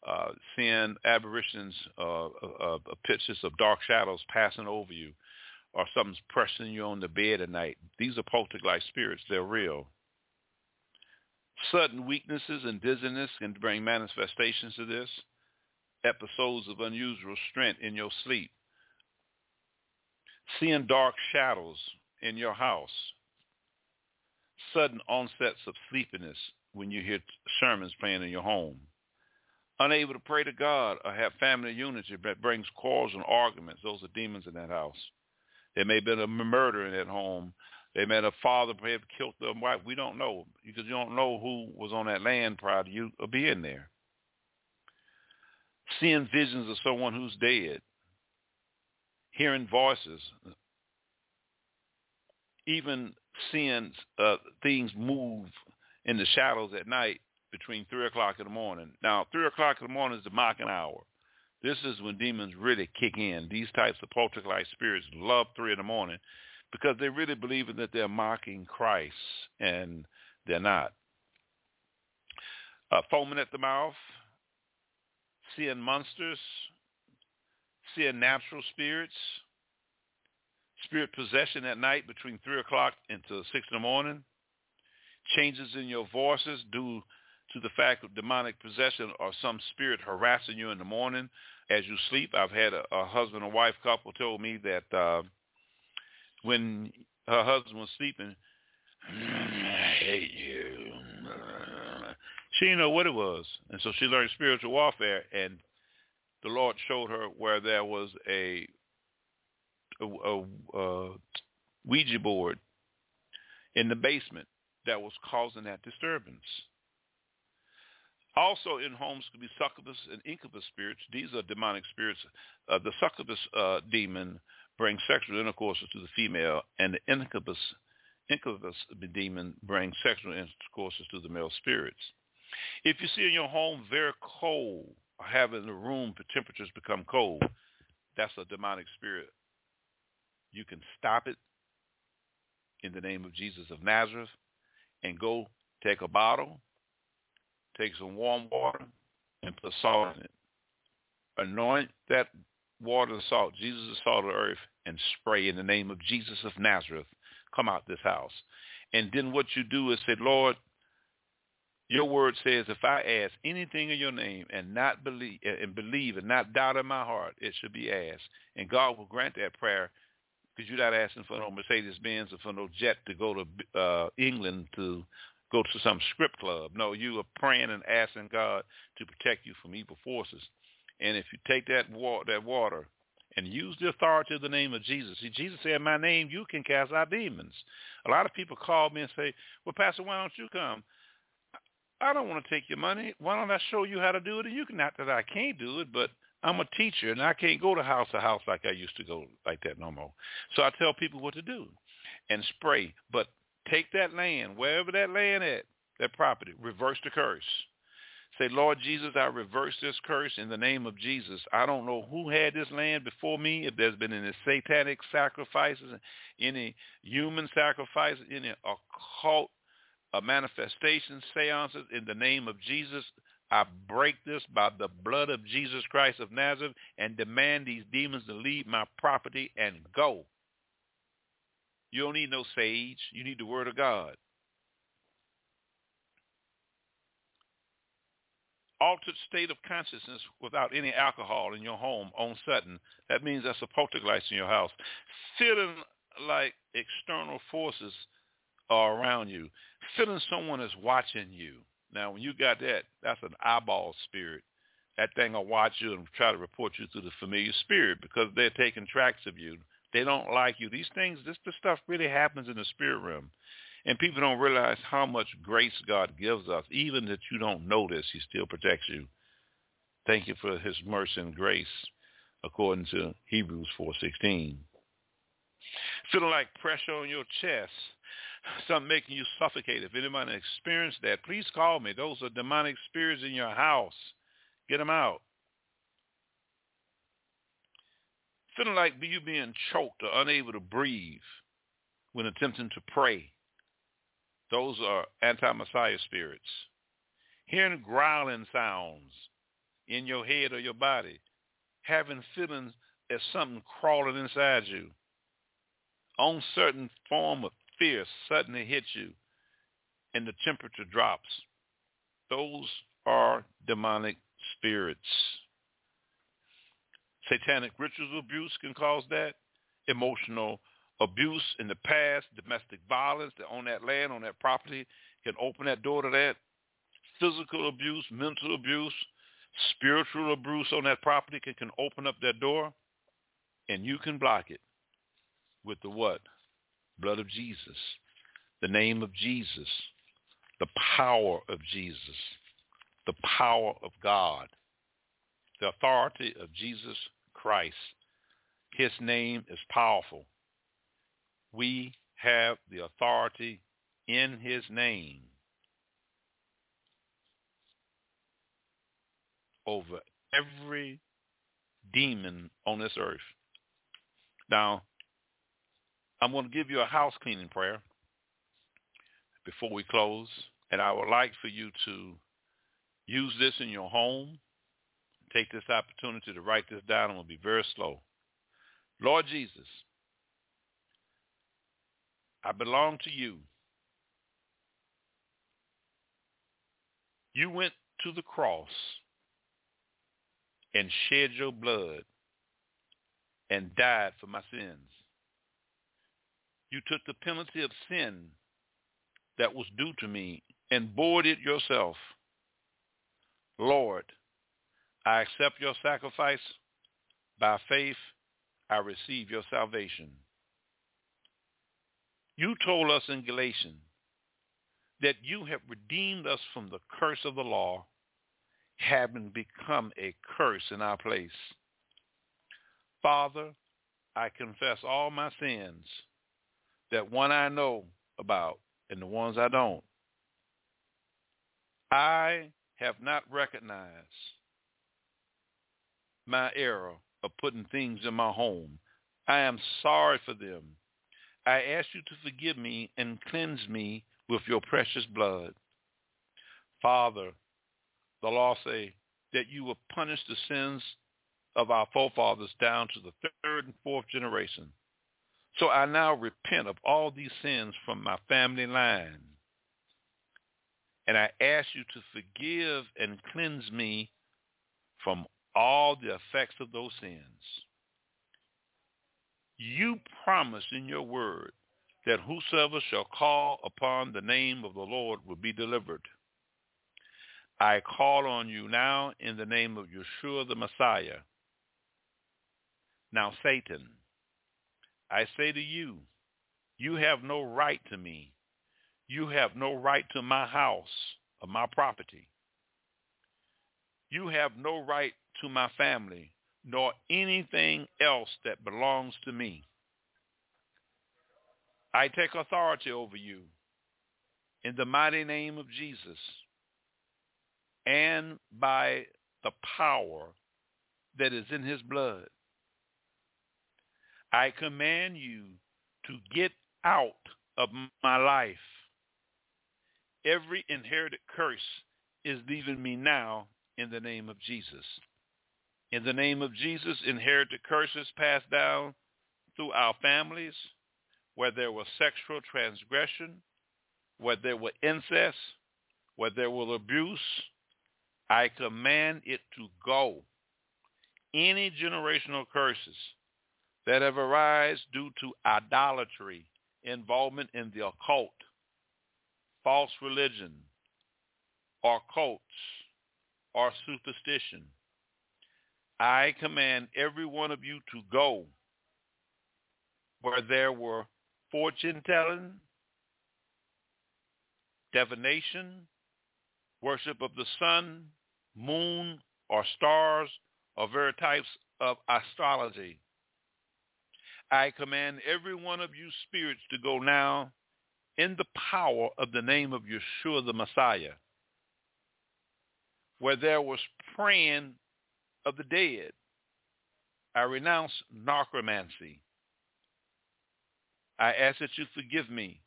S2: uh, seeing aberrations, uh, uh, pictures of dark shadows passing over you, or something's pressing you on the bed at night. These are poltergeist spirits. They're real. Sudden weaknesses and dizziness can bring manifestations of this. Episodes of unusual strength in your sleep. Seeing dark shadows in your house. Sudden onsets of sleepiness when you hear sermons playing in your home unable to pray to God or have family unity that brings quarrels and arguments. Those are demons in that house. There may have been a murder in that home. They may have a father may have killed their wife. We don't know because you don't know who was on that land prior to you being there. Seeing visions of someone who's dead. Hearing voices. Even seeing uh, things move in the shadows at night between 3 o'clock in the morning. Now, 3 o'clock in the morning is the mocking hour. This is when demons really kick in. These types of poltergeist spirits love 3 in the morning because they really believe that they're mocking Christ, and they're not. Uh, foaming at the mouth, seeing monsters, seeing natural spirits, spirit possession at night between 3 o'clock until 6 in the morning, changes in your voices due to the fact of demonic possession or some spirit harassing you in the morning as you sleep. I've had a, a husband and wife couple told me that uh, when her husband was sleeping, I hate you. She didn't know what it was, and so she learned spiritual warfare. And the Lord showed her where there was a a, a, a Ouija board in the basement that was causing that disturbance. Also in homes could be succubus and incubus spirits. These are demonic spirits. Uh, the succubus uh, demon brings sexual intercourse to the female, and the incubus incubus demon brings sexual intercourse to the male spirits. If you see in your home very cold, having the room the temperatures become cold, that's a demonic spirit. You can stop it in the name of Jesus of Nazareth and go take a bottle Take some warm water and put salt in it. Anoint that water and salt, Jesus is salt of the earth, and spray in the name of Jesus of Nazareth. Come out this house. And then what you do is say, Lord, your word says, if I ask anything in your name and not believe and believe and not doubt in my heart, it should be asked. And God will grant that prayer because you're not asking for no Mercedes Benz or for no jet to go to uh, England to go to some script club. No, you are praying and asking God to protect you from evil forces. And if you take that water, that water and use the authority of the name of Jesus. See, Jesus said, my name, you can cast out demons. A lot of people call me and say, well, Pastor, why don't you come? I don't want to take your money. Why don't I show you how to do it? And you can, not that I can't do it, but I'm a teacher and I can't go to house to house like I used to go like that no more. So I tell people what to do and spray. But Take that land, wherever that land at, that property, reverse the curse. Say, Lord Jesus, I reverse this curse in the name of Jesus. I don't know who had this land before me, if there's been any satanic sacrifices, any human sacrifices, any occult uh, manifestations, seances in the name of Jesus. I break this by the blood of Jesus Christ of Nazareth and demand these demons to leave my property and go. You don't need no sage. You need the word of God. Altered state of consciousness without any alcohol in your home on sudden. That means that's a poltergeist in your house. Feeling like external forces are around you. Feeling someone is watching you. Now, when you got that, that's an eyeball spirit. That thing will watch you and try to report you to the familiar spirit because they're taking tracks of you. They don't like you. These things, this, this stuff really happens in the spirit realm. And people don't realize how much grace God gives us. Even that you don't notice, he still protects you. Thank you for his mercy and grace, according to Hebrews 4.16. feeling like pressure on your chest, something making you suffocate. If anyone experienced that, please call me. Those are demonic spirits in your house. Get them out. Feeling like you being choked or unable to breathe when attempting to pray. Those are anti-Messiah spirits. Hearing growling sounds in your head or your body. Having feelings as something crawling inside you. On certain form of fear suddenly hits you and the temperature drops. Those are demonic spirits. Satanic ritual abuse can cause that. Emotional abuse in the past, domestic violence on that land, on that property can open that door to that. Physical abuse, mental abuse, spiritual abuse on that property can, can open up that door and you can block it with the what? Blood of Jesus, the name of Jesus, the power of Jesus, the power of God, the authority of Jesus Christ. His name is powerful. We have the authority in his name over every demon on this earth. Now, I'm going to give you a house cleaning prayer before we close, and I would like for you to use this in your home. Take this opportunity to write this down. I'm going to be very slow. Lord Jesus, I belong to you. You went to the cross and shed your blood and died for my sins. You took the penalty of sin that was due to me and bore it yourself. Lord, I accept your sacrifice. By faith, I receive your salvation. You told us in Galatians that you have redeemed us from the curse of the law, having become a curse in our place. Father, I confess all my sins, that one I know about and the ones I don't. I have not recognized my error of putting things in my home. I am sorry for them. I ask you to forgive me and cleanse me with your precious blood. Father, the law say that you will punish the sins of our forefathers down to the third and fourth generation. So I now repent of all these sins from my family line. And I ask you to forgive and cleanse me from all the effects of those sins. You promise in your word that whosoever shall call upon the name of the Lord will be delivered. I call on you now in the name of Yeshua the Messiah. Now, Satan, I say to you, you have no right to me. You have no right to my house or my property. You have no right to my family, nor anything else that belongs to me. I take authority over you in the mighty name of Jesus and by the power that is in his blood. I command you to get out of my life. Every inherited curse is leaving me now in the name of Jesus. In the name of Jesus, inherited curses passed down through our families, where there was sexual transgression, where there were incest, where there was abuse, I command it to go. Any generational curses that have arisen due to idolatry, involvement in the occult, false religion, or cults, or superstition. I command every one of you to go where there were fortune telling, divination, worship of the sun, moon, or stars, or various types of astrology. I command every one of you spirits to go now in the power of the name of Yeshua the Messiah, where there was praying of the dead. I renounce necromancy. I ask that you forgive me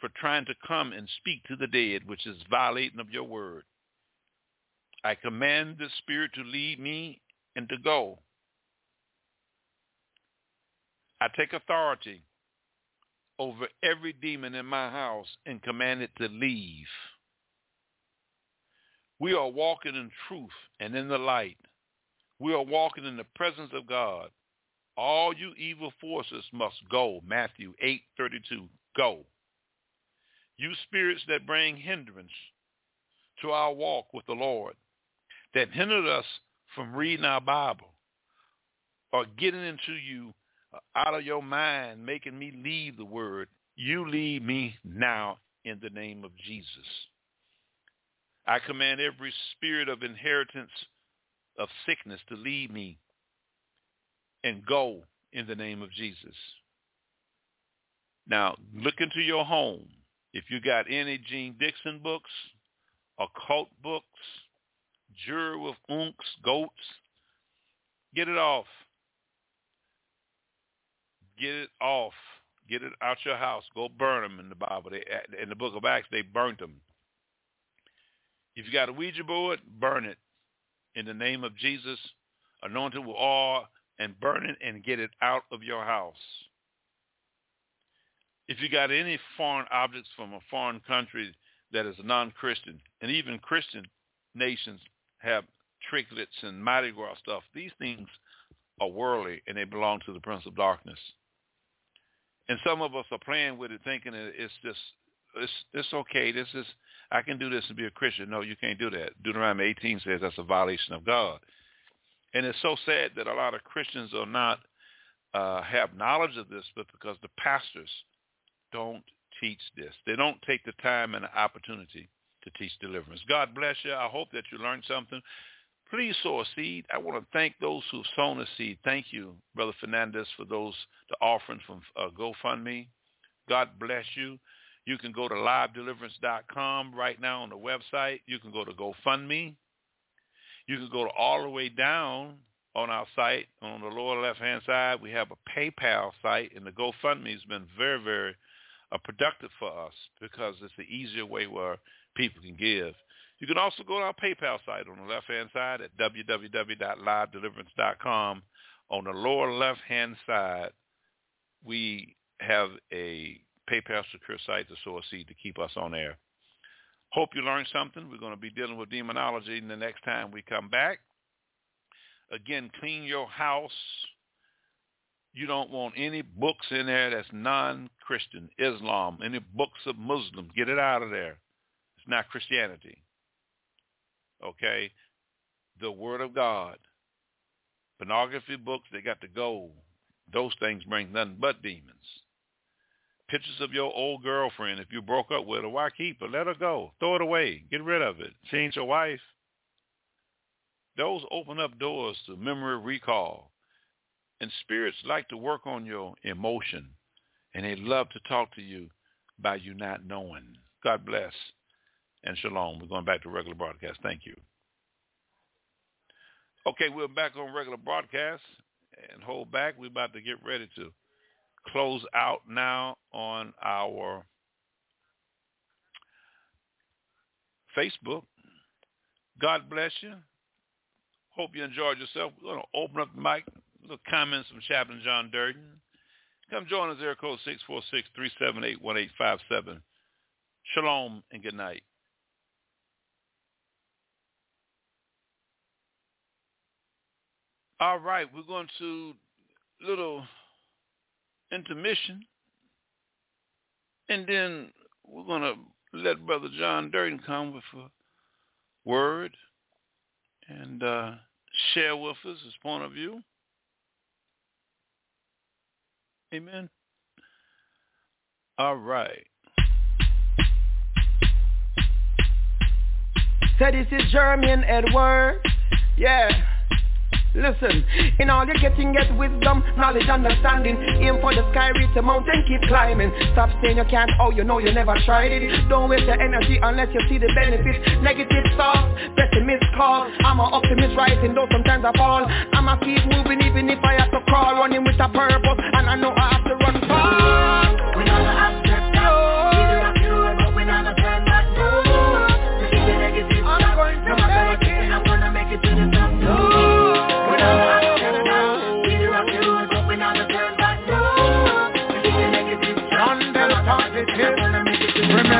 S2: for trying to come and speak to the dead, which is violating of your word. I command the Spirit to lead me and to go. I take authority over every demon in my house and command it to leave. We are walking in truth and in the light. We are walking in the presence of God. All you evil forces must go. Matthew 8:32. Go. You spirits that bring hindrance to our walk with the Lord, that hindered us from reading our Bible or getting into you out of your mind, making me leave the word, you leave me now in the name of Jesus. I command every spirit of inheritance of sickness to leave me and go in the name of Jesus. Now, look into your home. If you got any Jeane Dixon books, occult books, jury with ankhs, goats, get it off. Get it off. Get it out your house. Go burn them in the Bible. They, uh, in the book of Acts, they burnt them. If you got a Ouija board, burn it in the name of Jesus. Anoint it with oil and burn it and get it out of your house. If you got any foreign objects from a foreign country that is non-Christian, and even Christian nations have trinkets and Mardi Gras stuff, these things are worldly and they belong to the prince of darkness. And some of us are playing with it, thinking it's just it's it's okay. This is I can do this and be a Christian. No, you can't do that. Deuteronomy 18 says that's a violation of God. And it's so sad that a lot of Christians are not uh, have knowledge of this, but because the pastors don't teach this, they don't take the time and the opportunity to teach deliverance. God bless you. I hope that you learned something. Please sow a seed. I want to thank those who've sown a seed. Thank you, Brother Fernandez, for those the offering from uh, GoFundMe. God bless you. You can go to livedeliverance.com right now on the website. You can go to GoFundMe. You can go to all the way down on our site on the lower left-hand side. We have a PayPal site, and the GoFundMe has been very, very uh, productive for us because it's the easier way where people can give. You can also go to our PayPal site on the left-hand side at www.livedeliverance.com. On the lower left-hand side, we have a PayPal secure site to sow a seed to keep us on air. Hope you learned something. We're going to be dealing with demonology the next time we come back. Again, clean your house. You don't want any books in there that's non-Christian, Islam, any books of Muslims. Get it out of there. It's not Christianity okay? The Word of God. Pornography books, they got the gold. Those things bring nothing but demons. Pictures of your old girlfriend, if you broke up with her, why keep her? Let her go. Throw it away. Get rid of it. Ain't your wife. Those open up doors to memory recall. And spirits like to work on your emotion, and they love to talk to you by you not knowing. God bless and shalom. We're going back to regular broadcast. Thank you. Okay, we're back on regular broadcast and hold back. We're about to get ready to close out now on our Facebook. God bless you. Hope you enjoyed yourself. We're going to open up the mic. Little comments from Chaplain John Durden. Come join us, air code 646-378-1857. Shalom and good night. All right, we're going to little intermission, and then we're going to let Brother John Durden come with a word and uh, share with us his point of view. Amen. All right.
S1: So this is Jermaine Edward. Yeah. Listen, in all you're getting, get wisdom, knowledge, understanding. Aim for the sky, reach the mountain, keep climbing. Stop saying you can't, oh you know you never tried it. Don't waste your energy unless you see the benefits. Negative thoughts, pessimist calls. I'm an optimist rising, though sometimes I fall. I'ma keep moving even if I have to crawl, running with a purpose, and I know I have to run far.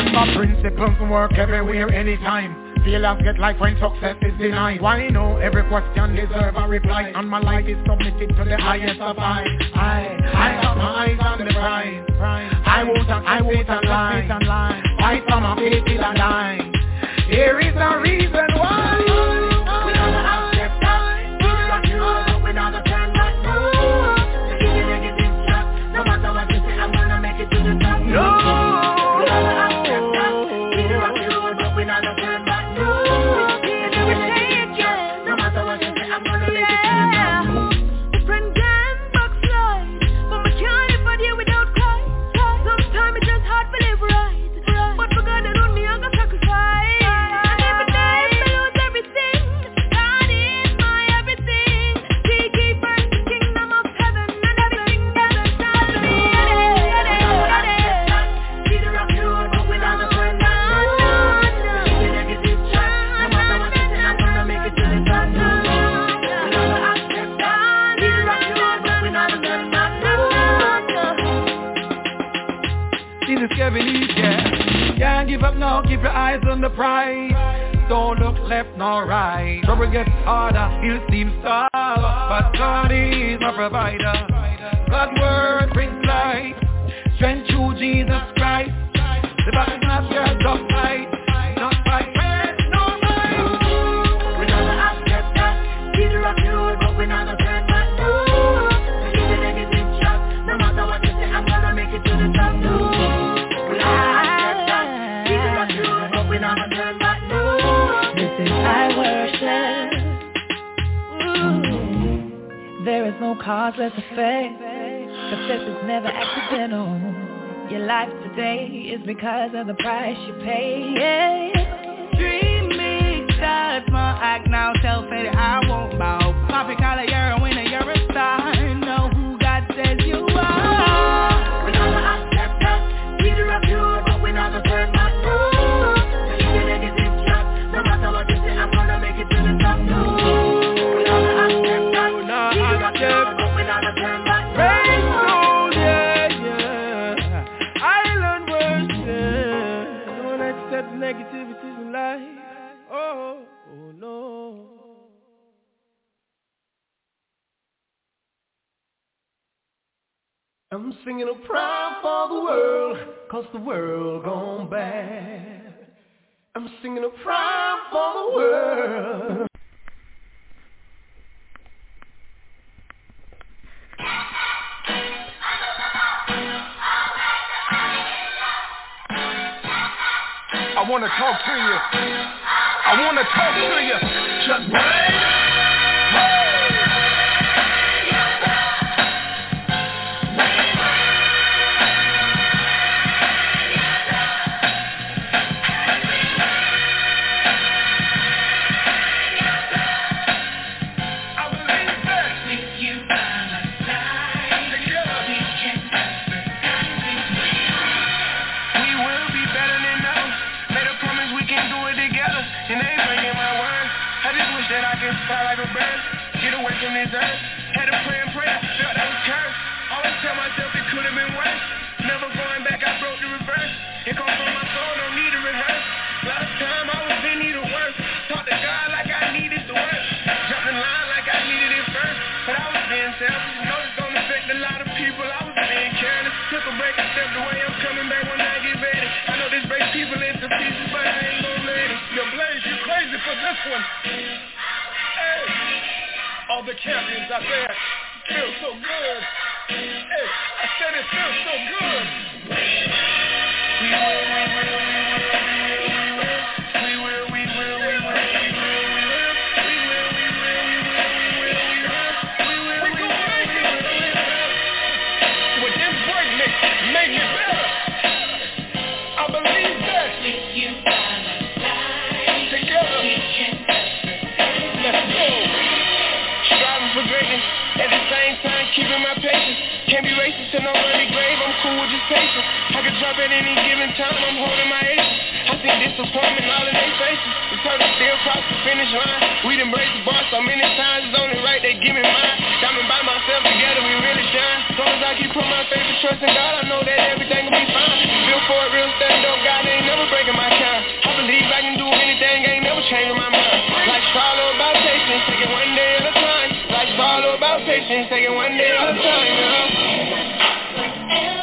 S3: Remember principles work everywhere, anytime. Failures get life when success is denied. Why no? Every question deserve a reply. And my life is submitted to the highest of I I, I got my eyes on the prize. I won't, I won't lie Fight for my faith till I die. There is a reason eyes on the prize Don't look left nor right. Trouble gets harder, it seems tough But God is my provider. God's word brings light. Strength through Jesus Christ. The battle's not your dog fight No
S4: causeless effect. Success is never accidental. Your life today is because of the price you pay. Yeah.
S5: Dream big, start small, act now, self-faded, I won't bow. Poppy collar, you're
S3: I'm
S1: singing a prayer for the world, cause the world gone bad. I'm singing a prayer for the world.
S6: I wanna talk to you. I wanna talk to you. Just
S1: take it one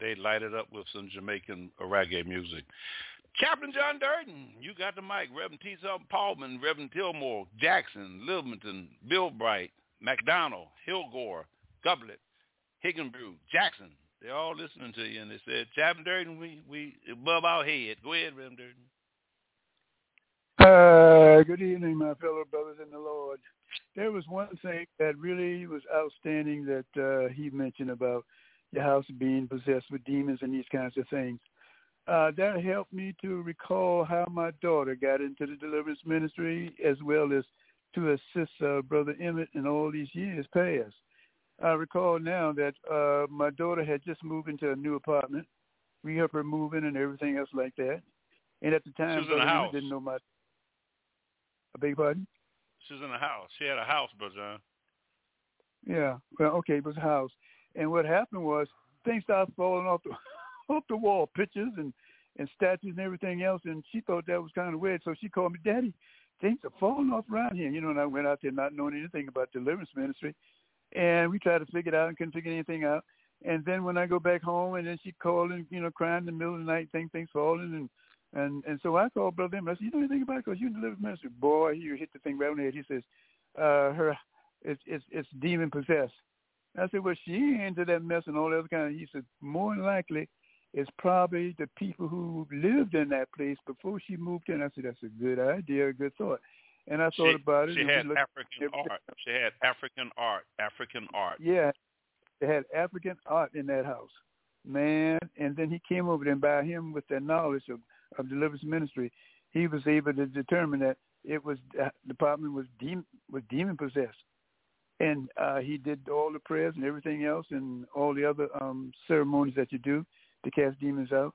S2: night they light it up with some Jamaican reggae music. Chaplain John Durden, you got the mic. Reverend T. Selton Paulman, Reverend Tillmore, Jackson, Littleton, Bill Bright, McDonald, Hillgore, Gublet, Higginbrew, Jackson. They're all listening to you, and they said, Chaplain Durden, we we above our head. Go ahead, Reverend Durden.
S7: Uh, good evening, my fellow brothers in the Lord. There was one thing that really was outstanding that uh, he mentioned about your house being possessed with demons and these kinds of things. Uh, that helped me to recall how my daughter got into the deliverance ministry as well as to assist uh, Brother Emmitt in all these years past. I recall now that uh, my daughter had just moved into a new apartment. We helped her move in and everything else like that. And at the time,
S2: She was in a
S7: Brother
S2: Emmitt
S7: didn't know my. I beg your pardon?
S2: She was in a house. She had a house, Brother John.
S7: Yeah. Well, okay, it was a house. And what happened was things started falling off the off the wall, pictures and and statues and everything else. And she thought that was kind of weird, so she called me, Daddy, things are falling off around here. You know, and I went out there not knowing anything about deliverance ministry, and we tried to figure it out and couldn't figure anything out. And then when I go back home, and then she called and you know crying in the middle of the night, think things falling and. And and so I called Brother Emmitt. I said, you know anything about it? Because you in deliverance ministry. Boy, he hit the thing right on the head. He says, uh, her, it's it's it's demon possessed. I said, well, she ain't into that mess and all that other kind of. He said, more than likely, it's probably the people who lived in that place before she moved in. I said, that's a good idea, a good thought. And I thought
S2: she,
S7: about it.
S2: She had African art. She had African art. African art.
S7: Yeah, they had African art in that house, man. And then he came over there, and by him with that knowledge of of deliverance ministry, he was able to determine that it was uh, the department was demon was demon possessed, and uh, he did all the prayers and everything else, and all the other um, ceremonies that you do to cast demons out,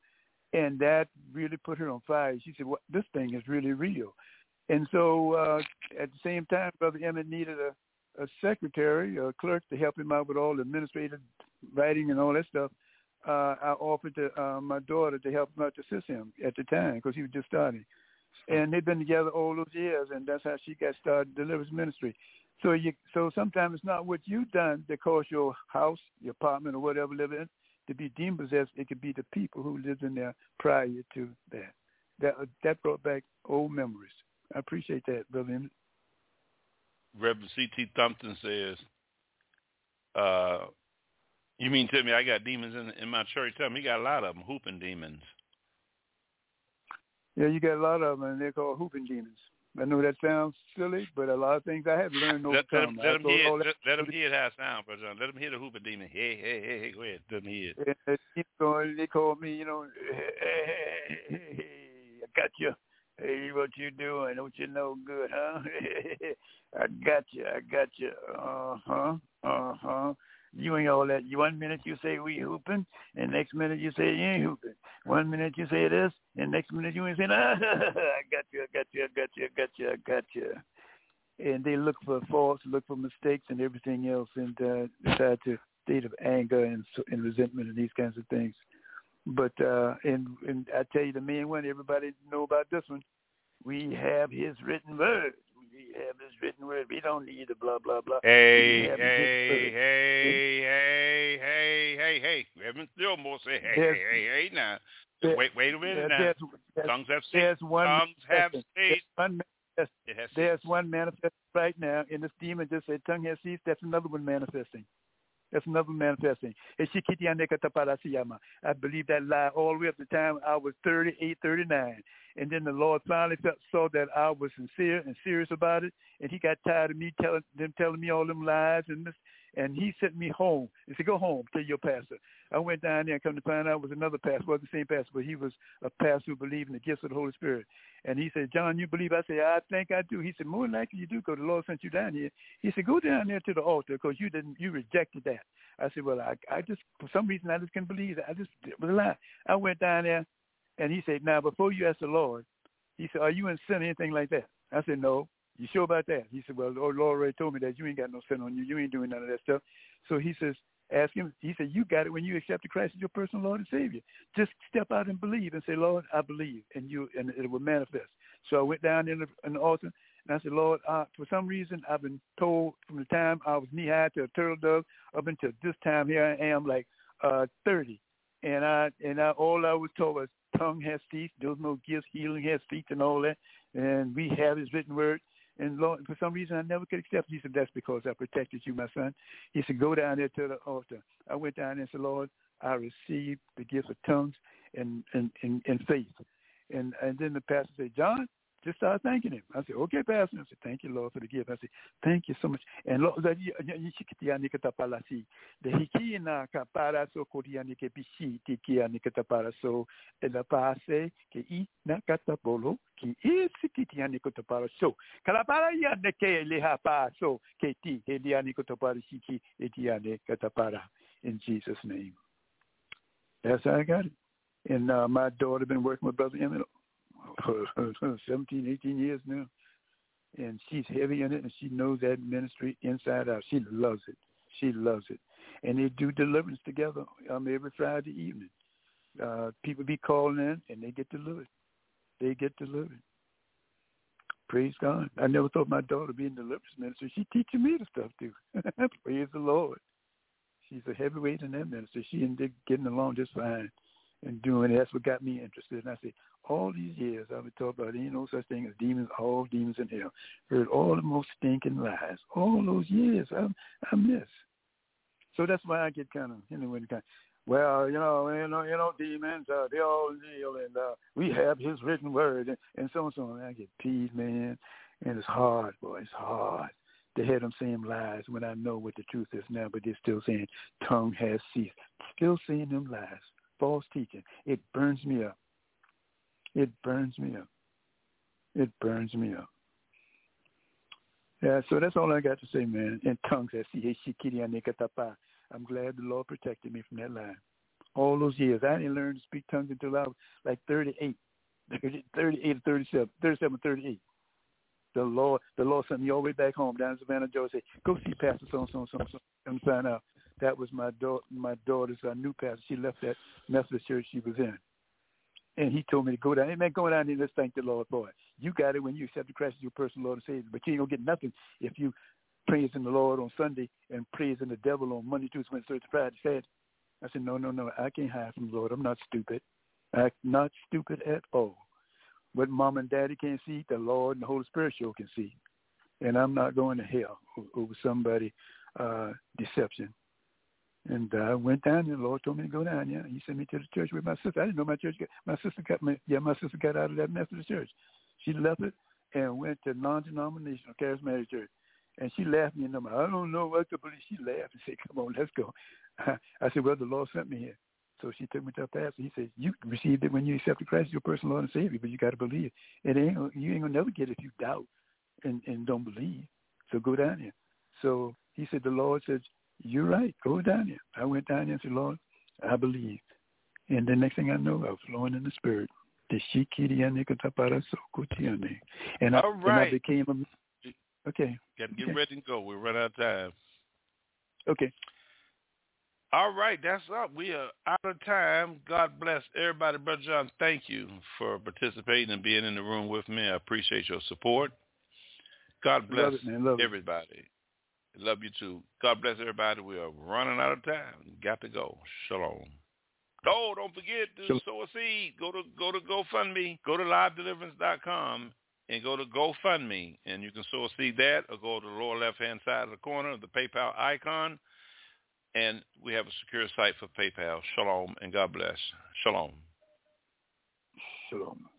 S7: and that really put her on fire. She said, "What this thing is really real," and so uh, at the same time, Brother Emmitt needed a, a secretary, a clerk to help him out with all the administrative writing and all that stuff. Uh, I offered to uh, my daughter to help him out to assist him at the time because he was just starting. And they've been together all those years, and that's how she got started deliverance ministry. So you, so sometimes it's not what you've done that caused your house, your apartment, or whatever live in to be demon possessed. It could be the people who lived in there prior to that. That that brought back old memories. I appreciate that, brother. Emmitt.
S2: Reverend C.T. Thompson says, uh, you mean tell me I got demons in in my church? Tell me he got a lot of them, hooping demons.
S7: Yeah, you got a lot of them, and they're called hooping demons. I know that sounds silly, but a lot of things I have learned over
S2: Let, let,
S7: time.
S2: let, him
S7: I told
S2: hear, let, let him hear how it sound, Brother John. Let him hear the hooping demon. Hey, hey, hey, hey, go ahead. Let him hear it.
S7: And they keep going. They call me, you know, hey, hey, hey, hey, I got you. Hey, what you doing? Don't you know good, huh? I got you. I got you. Uh-huh. Uh huh. You ain't all that. One minute you say we hooping, and next minute you say you ain't hooping. One minute you say this, and next minute you ain't saying, ah, I got you. I got you. I got you. I got you. I got you. and they look for faults, look for mistakes, and everything else, and uh, decide to state of anger and, and resentment and these kinds of things. But uh, and and I tell you, the main one, everybody know about this one. We have His written word. Have His written word. We don't need the blah blah blah.
S2: Hey, hey, hey, hey, hey, hey, hey. Reverend Gilmore say, hey, hey, hey, hey, now.
S7: There,
S2: wait, wait a minute now.
S7: There's, there's,
S2: tongues have
S7: there's one
S2: tongues have
S7: there's one, there's one manifesting right now, and this demon just said tongue has ceased. That's another one manifesting. That's another manifesting. I believe that lie all the way up to the time I was 38, 39. And then the Lord finally felt, saw that I was sincere and serious about it. And he got tired of me telling them telling me all them lies and this and he sent me home. He said, go home, tell your pastor. I went down there and come to find out it was another pastor. wasn't the same pastor, but he was a pastor who believed in the gifts of the Holy Spirit. And he said, John, you believe? I said, I think I do. He said, more likely you do because the Lord sent you down here. He said, go down there to the altar because you didn't, you rejected that. I said, well, I, I just, for some reason, I just couldn't believe that. I just, it was a lie. I went down there and he said, now, before you ask the Lord, he said, are you in sin or anything like that? I said, no. You sure about that? He said, well, oh, Lord already told me that you ain't got no sin on you. You ain't doing none of that stuff. So he says, ask him. He said, you got it when you accepted Christ as your personal Lord and Savior. Just step out and believe and say, Lord, I believe, and you, and it will manifest. So I went down in the, in the altar and I said, Lord, uh, for some reason I've been told from the time I was knee high to a turtle dove up until this time here I am like uh, 30. And I and I, all I was told was tongue has ceased. There was no gifts, healing has speech and all that. And we have his written word. And Lord, for some reason, I never could accept. He said, "That's because I protected you, my son." He said, "Go down there to the altar." I went down there and said, "Lord, I received the gift of tongues and and and, and faith." And and then the pastor said, "John, just start thanking him. I said, okay, Pastor. I said, thank you, Lord, for the gift. I said, thank you so much. And Lord, the hiki na kapara so koria ni ke pishi tiki ani ke tapara so e la pase ke i na katapolo ki i sikiti ani ke tapara so kalapara ya ne ke le ha pa so ke ti he li ani ke tapara shiki e ti ani ke tapara in Jesus' name. That's how I got it. And uh, my daughter been working with Brother Emmitt 17, 18 years now. And she's heavy in it, and she knows that ministry inside out. She loves it. She loves it. And they do deliverance together um, every Friday evening. Uh, people be calling in, and they get delivered. They get delivered. Praise God. I never thought my daughter be in deliverance ministry. She teaching me the stuff, too. Praise the Lord. She's a heavyweight in that ministry. She and Dick getting along just fine and doing it. That's what got me interested. And I said, all these years I've been taught about ain't no such thing as demons, all demons in hell. Heard all the most stinking lies. All those years I I miss. So that's why I get kind of you know kind. Of, well, you know, you know, you know, demons, uh, they all kneel, and uh, we have His written word, and, and so on, so on. I get peeved, man, and it's hard, boy, it's hard to hear them saying lies when I know what the truth is now, but they're still saying tongue has ceased, still saying them lies, false teaching. It burns me up. It burns me up. It burns me up. Yeah, so that's all I got to say, man. In tongues, I'm glad the Lord protected me from that lie. All those years, I didn't learn to speak tongues until I was like 38, 30, 38 or 37, 37 38. The Lord, the Lord sent me all the way back home down in Savannah, Georgia. Say, go see Pastor so and so and so and find out that was my daughter. My daughter's uh, new pastor. She left that Methodist church she was in and he told me to go down. Hey man, go down there and let's thank the Lord for it. You got it when you accepted Christ as your personal Lord and Savior, but you ain't gonna get nothing if you praising the Lord on Sunday and praising the devil on Monday, Tuesday, Wednesday, Thursday, Friday, Saturday. I said, no, no, no, I can't hide from the Lord. I'm not stupid. I'm not stupid at all. What mom and daddy can't see, the Lord and the Holy Spirit sure can see. And I'm not going to hell over somebody uh, deception. And I uh, went down there. The Lord told me to go down there. He sent me to the church with my sister. I didn't know my church. Got, my sister got my yeah. My sister got out of that Methodist church. She left it and went to non-denominational charismatic church. And she laughed me in the mouth. I don't know what to believe. She laughed and said, "Come on, let's go." I said, "Well, the Lord sent me here." So she took me to a pastor. He said, "You received it when you accepted Christ as your personal Lord and Savior, but you got to believe. It ain't you ain't gonna never get it if you doubt and and don't believe. So go down here." So he said, "The Lord said you're right. Go down there. I went down there and said, Lord, I believe. And the next thing I know, I was flowing in the spirit. The And I,
S2: All right.
S7: and I became a Okay.
S2: Got to get
S7: Okay.
S2: ready and go. We're running out of time.
S7: Okay.
S2: All right, that's up. We are out of time. God bless everybody. Brother John, thank you for participating and being in the room with me. I appreciate your support. God bless.
S7: It.
S2: everybody. Love you too. God bless everybody. We are running out of time. Got to go. Shalom. Oh, don't forget to
S7: Shalom.
S2: sow a seed. Go to go to GoFundMe. Go to livedeliverance.com and go to GoFundMe, and you can sow a seed that, or go to the lower left-hand side of the corner, of the PayPal icon, and we have a secure site for PayPal. Shalom and God bless. Shalom.
S7: Shalom.